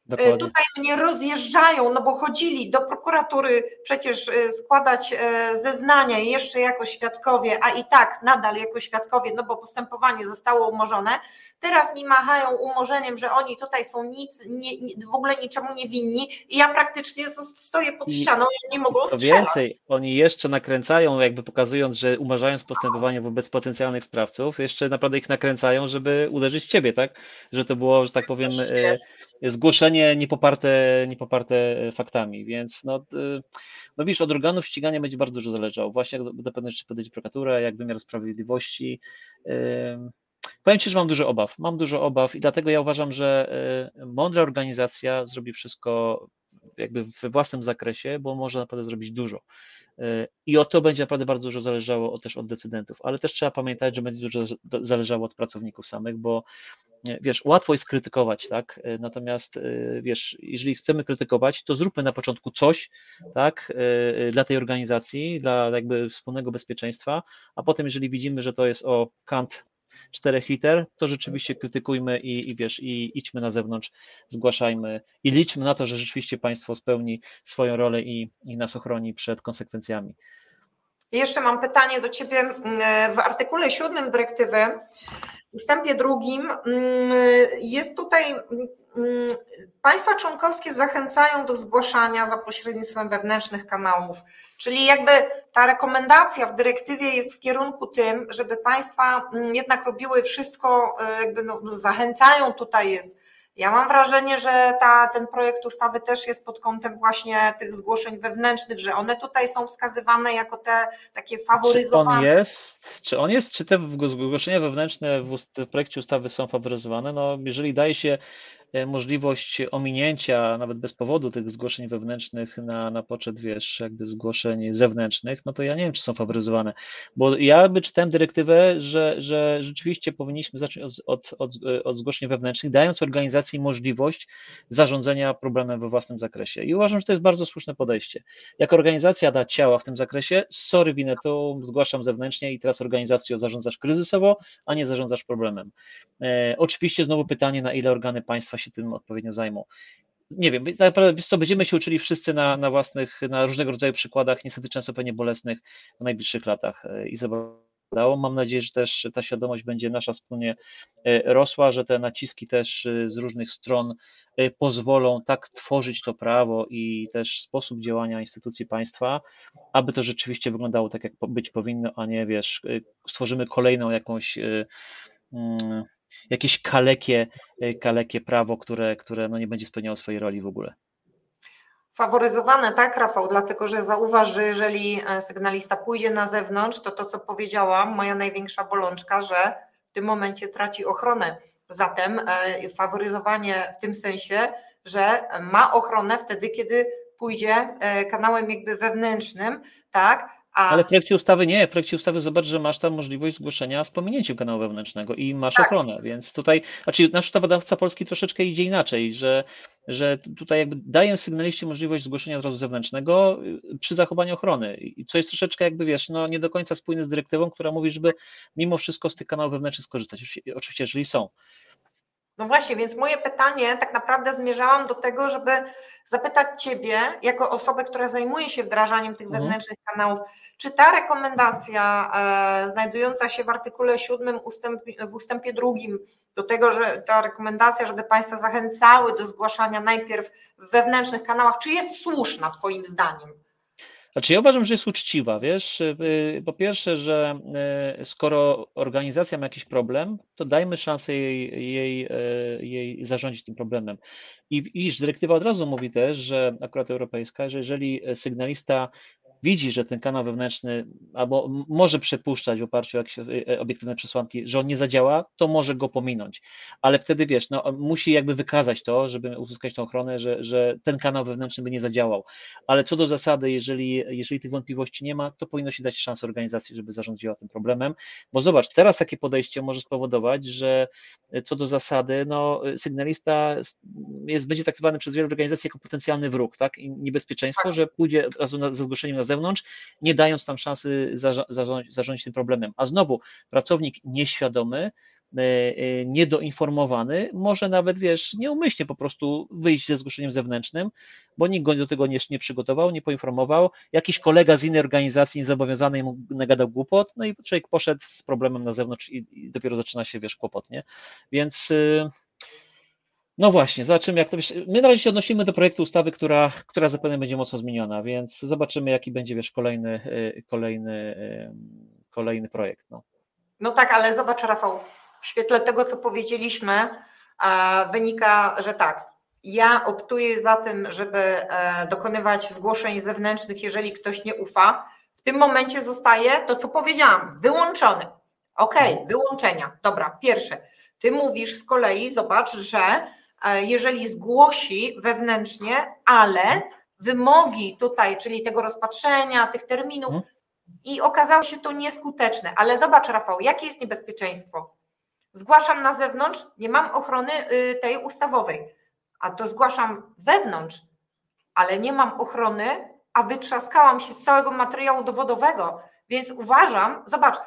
Dokładnie. Tutaj mnie rozjeżdżają, no bo chodzili do prokuratury przecież e, składać e, zeznania jeszcze jako świadkowie, a i tak nadal jako świadkowie, no bo postępowanie zostało umorzone. Teraz mi machają umorzeniem, że oni tutaj są nic, nie, w ogóle niczemu nie winni i ja praktycznie stoję pod ścianą i nie mogą strzelać. więcej, oni jeszcze nakręcają, jakby pokazując, że umarzając postępowanie wobec potencjalnych sprawców, jeszcze naprawdę ich nakręcają, żeby uderzyć w ciebie, tak? Że to było, że tak powiem, e, zgłoszenie niepoparte, niepoparte faktami, więc no, no widzisz, od organów ścigania będzie bardzo dużo zależało, właśnie jak do pewnej rzeczy podejdzie prokuratura, jak wymiar sprawiedliwości. Powiem Ci, że mam dużo obaw, mam dużo obaw i dlatego ja uważam, że mądra organizacja zrobi wszystko jakby we własnym zakresie, bo może naprawdę zrobić dużo. I o to będzie naprawdę bardzo dużo zależało też od decydentów, ale też trzeba pamiętać, że będzie dużo zależało od pracowników samych, bo wiesz, łatwo jest krytykować, tak? Natomiast wiesz, jeżeli chcemy krytykować, to zróbmy na początku coś, tak, dla tej organizacji, dla jakby wspólnego bezpieczeństwa, a potem, jeżeli widzimy, że to jest o kant 4 liter, to rzeczywiście krytykujmy i, i wiesz, i idźmy na zewnątrz, zgłaszajmy i liczmy na to, że rzeczywiście państwo spełni swoją rolę i, i nas ochroni przed konsekwencjami. Jeszcze mam pytanie do Ciebie. Mm, w artykule 7 dyrektywy, w ustępie drugim, mm, jest tutaj mm, państwa członkowskie zachęcają do zgłaszania za pośrednictwem wewnętrznych kanałów, czyli jakby ta rekomendacja w dyrektywie jest w kierunku tym, żeby państwa jednak robiły wszystko, e, jakby no, zachęcają tutaj jest ja mam wrażenie, że ta, ten projekt ustawy też jest pod kątem właśnie tych zgłoszeń wewnętrznych, że one tutaj są wskazywane jako te takie faworyzowane. Czy on jest, czy, on jest, czy te zgłoszenia wewnętrzne w, w projekcie ustawy są faworyzowane? No, jeżeli daje się możliwość ominięcia nawet bez powodu tych zgłoszeń wewnętrznych na, na poczet, wiesz, jakby zgłoszeń zewnętrznych, no to ja nie wiem, czy są faworyzowane, bo ja by czytałem dyrektywę, że, że rzeczywiście powinniśmy zacząć od, od, od, od zgłoszeń wewnętrznych, dając organizacji możliwość zarządzania problemem we własnym zakresie i uważam, że to jest bardzo słuszne podejście. Jak organizacja da ciała w tym zakresie, sorry, winę to zgłaszam zewnętrznie i teraz organizacją zarządzasz kryzysowo, a nie zarządzasz problemem. E, oczywiście znowu pytanie, na ile organy państwa się tym odpowiednio zajmą. Nie wiem, naprawdę co, będziemy się uczyli wszyscy na, na własnych, na różnego rodzaju przykładach, niestety często pewnie bolesnych w najbliższych latach. E, I dało. Mam nadzieję, że też ta świadomość będzie nasza wspólnie e, rosła, że te naciski też e, z różnych stron pozwolą tak tworzyć to prawo i też sposób działania instytucji państwa, aby to rzeczywiście wyglądało tak, jak być powinno, a nie wiesz, stworzymy kolejną jakąś mm, jakieś kalekie, e, kalekie prawo, które, które no nie będzie spełniało swojej roli w ogóle. Faworyzowane, tak, Rafał, dlatego że zauważ, że jeżeli e, sygnalista pójdzie na zewnątrz, to to, co powiedziałam, moja największa bolączka, że w tym momencie traci ochronę. Zatem e, faworyzowanie w tym sensie, że ma ochronę wtedy, kiedy pójdzie kanałem jakby wewnętrznym, tak, a... Ale w projekcie ustawy nie, w projekcie ustawy zobacz, że masz tam możliwość zgłoszenia z pominięciem kanału wewnętrznego i masz tak. ochronę, więc tutaj, znaczy nasz ustawodawca polski troszeczkę idzie inaczej, że, że tutaj jakby daje sygnaliście możliwość zgłoszenia od razu zewnętrznego y, przy zachowaniu ochrony, i co jest troszeczkę jakby wiesz, no nie do końca spójne z dyrektywą, która mówi, żeby mimo wszystko z tych kanałów wewnętrznych skorzystać, oczywiście jeżeli są. No właśnie, więc moje pytanie tak naprawdę zmierzałam do tego, żeby zapytać Ciebie, jako osobę, która zajmuje się wdrażaniem tych mhm. wewnętrznych kanałów, czy ta rekomendacja e, znajdująca się w artykule 7 ustęp, w ustępie drugim, do tego, że ta rekomendacja, żeby Państwa zachęcały do zgłaszania najpierw w wewnętrznych kanałach, czy jest słuszna Twoim zdaniem? Znaczy ja uważam, że jest uczciwa, wiesz, y, po pierwsze, że y, skoro organizacja ma jakiś problem, to dajmy szansę jej, jej, y, jej zarządzić tym problemem. I widzisz, dyrektywa od razu mówi też, że akurat europejska, że jeżeli sygnalista widzi, że ten kanał wewnętrzny albo może przepuszczać w oparciu o jakieś e, obiektywne przesłanki, że on nie zadziała, to może go pominąć. Ale wtedy wiesz, no, musi jakby wykazać to, żeby uzyskać tą ochronę, że, że ten kanał wewnętrzny by nie zadziałał. Ale co do zasady, jeżeli, jeżeli tych wątpliwości nie ma, to powinno się dać szansę organizacji, żeby zarządziła tym problemem. Bo zobacz, teraz takie podejście może spowodować, że co do zasady, no, sygnalista jest, będzie traktowany przez wiele organizacji jako potencjalny wróg, tak? I niebezpieczeństwo, tak. że pójdzie od razu na, ze zgłoszeniem na zewnątrz, nie dając tam szansy zarządzić, zarządzić tym problemem. A znowu, pracownik nieświadomy, e, e, niedoinformowany, może nawet, wiesz, nieumyślnie po prostu wyjść ze zgłoszeniem zewnętrznym, bo nikt go do tego nie, nie przygotował, nie poinformował, jakiś kolega z innej organizacji niezobowiązany mu nagadał głupot, no i człowiek poszedł z problemem na zewnątrz i, i dopiero zaczyna się, wiesz, kłopot, nie? Więc y, no właśnie, zobaczymy jak to wiesz. My na razie się odnosimy do projektu ustawy, która, która zapewne będzie mocno zmieniona, więc zobaczymy jaki będzie wiesz kolejny, y, kolejny, y, kolejny projekt. No. no tak, ale zobacz Rafał, w świetle tego co powiedzieliśmy wynika, że tak, ja optuję za tym, żeby e, dokonywać zgłoszeń zewnętrznych, jeżeli ktoś nie ufa. W tym momencie zostaje to, co powiedziałam, wyłączony. OK, mhm. wyłączenia. Dobra, pierwsze. Ty mówisz z kolei, zobacz, że jeżeli zgłosi wewnętrznie, ale wymogi tutaj, czyli tego rozpatrzenia, tych terminów, mhm. i okazało się to nieskuteczne. Ale zobacz, Rafał, jakie jest niebezpieczeństwo? Zgłaszam na zewnątrz, nie mam ochrony y, tej ustawowej, a to zgłaszam wewnątrz, ale nie mam ochrony, a wytrzaskałam się z całego materiału dowodowego, więc uważam, zobacz,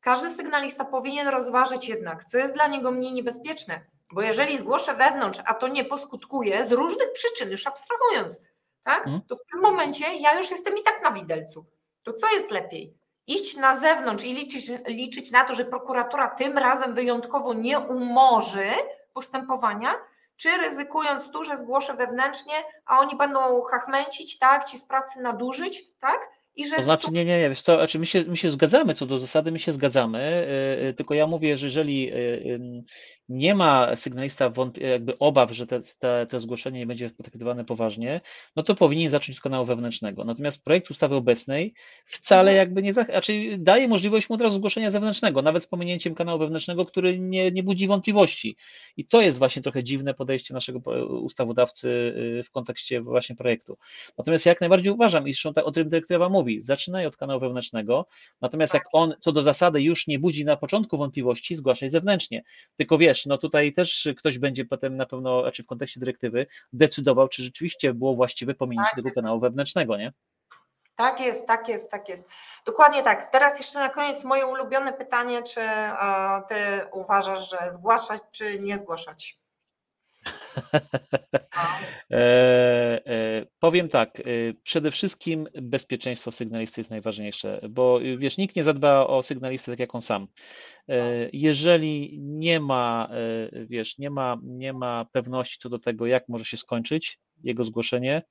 każdy sygnalista powinien rozważyć jednak, co jest dla niego mniej niebezpieczne bo jeżeli zgłoszę wewnątrz, a to nie poskutkuje z różnych przyczyn, już abstrahując, tak, hmm. to w tym momencie ja już jestem i tak na widelcu. To co jest lepiej? Iść na zewnątrz i liczyć, liczyć na to, że prokuratura tym razem wyjątkowo nie umorzy postępowania, czy ryzykując tu, że zgłoszę wewnętrznie, a oni będą hachmęcić, tak, ci sprawcy nadużyć, tak, i że to znaczy, nie, nie, nie, wiesz, to, znaczy my, się, my się zgadzamy co do zasady, my się zgadzamy, yy, tylko ja mówię, że jeżeli yy, nie ma sygnalista jakby obaw, że te, te, te zgłoszenie nie będzie potraktowane poważnie, no to powinien zacząć od kanału wewnętrznego. Natomiast projekt ustawy obecnej wcale mhm. jakby nie, znaczy daje możliwość mu od razu zgłoszenia zewnętrznego, nawet z pominięciem kanału wewnętrznego, który nie, nie budzi wątpliwości. I to jest właśnie trochę dziwne podejście naszego ustawodawcy w kontekście właśnie projektu. Natomiast ja jak najbardziej uważam, i zresztą tak, o tym dyrektywa mówi, mówi, zaczynaj od kanału wewnętrznego, natomiast jak on co do zasady już nie budzi na początku wątpliwości, zgłaszaj zewnętrznie. Tylko wiesz, no tutaj też ktoś będzie potem na pewno, znaczy w kontekście dyrektywy, decydował, czy rzeczywiście było właściwe pominięcie tak tego kanału wewnętrznego, nie? Tak jest, tak jest, tak jest. Dokładnie tak. Teraz jeszcze na koniec moje ulubione pytanie, czy ty uważasz, że zgłaszać, czy nie zgłaszać? E, e, powiem tak, e, przede wszystkim bezpieczeństwo sygnalisty jest najważniejsze, bo wiesz, nikt nie zadba o sygnalistę tak jak on sam. Jeżeli nie ma, wiesz, nie ma, nie ma pewności co do tego, jak może się skończyć jego zgłoszenie,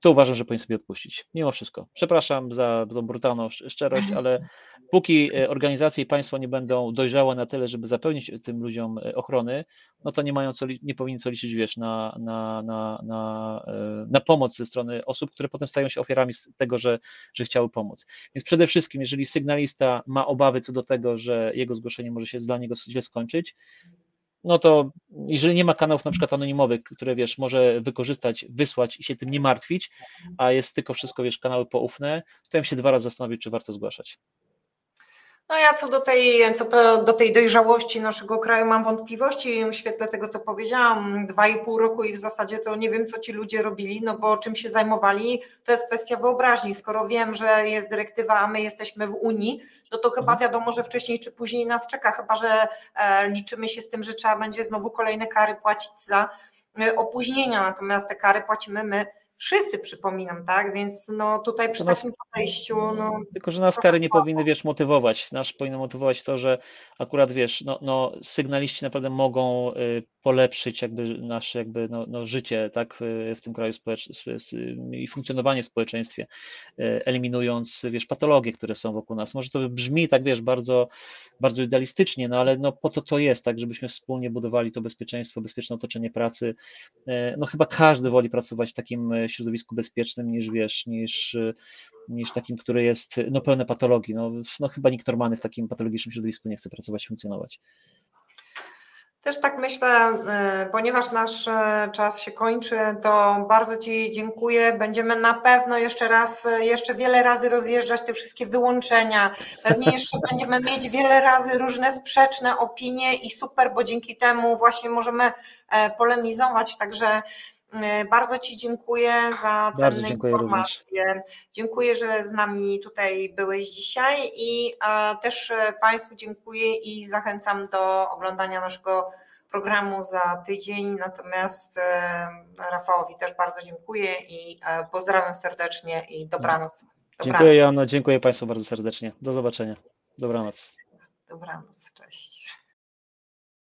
to uważam, że powinien sobie odpuścić. Mimo wszystko. Przepraszam za tą brutalną szczerość, ale póki e, organizacje i państwo nie będą dojrzałe na tyle, żeby zapewnić tym ludziom e, ochrony, no to nie mają co, nie powinni co liczyć, wiesz, na, na, na, na, e, na pomoc ze strony osób, które potem stają się ofiarami tego, że, że chciały pomóc. Więc przede wszystkim, jeżeli sygnalista ma obawy co do tego, że jego zgłoszenie może się dla niego źle skończyć, no to jeżeli nie ma kanałów na przykład anonimowych, które wiesz, może wykorzystać, wysłać i się tym nie martwić, a jest tylko wszystko, wiesz, kanały poufne, to ja bym się dwa razy zastanowić, czy warto zgłaszać. No ja co do tej, co to, do tej dojrzałości naszego kraju mam wątpliwości w świetle tego, co powiedziałam, dwa i pół roku i w zasadzie to nie wiem, co ci ludzie robili, no bo czym się zajmowali, to jest kwestia wyobraźni. Skoro wiem, że jest dyrektywa, a my jesteśmy w Unii, no to chyba mhm. wiadomo, że wcześniej czy później nas czeka, chyba że e, liczymy się z tym, że trzeba będzie znowu kolejne kary płacić za e, opóźnienia, natomiast te kary płacimy my wszyscy przypominam, tak? Więc no tutaj przy nas, takim podejściu. No, tylko, że nas kary nie powinny, wiesz, motywować. Nasz powinno motywować to, że akurat wiesz, no, no sygnaliści naprawdę mogą y, polepszyć jakby nasze jakby no, no życie tak w, tym kraju i funkcjonowanie w społeczeństwie, y, eliminując wiesz patologie, które są wokół nas. Może to brzmi tak wiesz bardzo, bardzo idealistycznie, no ale no po to to jest, tak, żebyśmy wspólnie budowali to bezpieczeństwo, bezpieczne otoczenie pracy. Y, no chyba każdy woli pracować w takim środowisku bezpiecznym niż wiesz, niż, niż takim, który jest no, pełne patologii. No, no chyba nikt normalny w takim patologicznym środowisku nie chce pracować, funkcjonować. Też tak myślę, y, ponieważ nasz y, czas się kończy, to bardzo Ci dziękuję. Będziemy na pewno jeszcze raz, y, jeszcze wiele razy rozjeżdżać te wszystkie wyłączenia. Pewnie jeszcze będziemy mieć wiele razy różne sprzeczne opinie i super, bo dzięki temu właśnie możemy e, polemizować. Także bardzo Ci dziękuję za cenne dziękuję informacje. Również. Dziękuję, że z nami tutaj byłeś dzisiaj i też Państwu dziękuję i zachęcam do oglądania naszego programu za tydzień. Natomiast Rafałowi też bardzo dziękuję i pozdrawiam serdecznie i dobranoc. dobranoc. Dziękuję Joanno, dziękuję Państwu bardzo serdecznie. Do zobaczenia. Dobranoc. Dobranoc, cześć.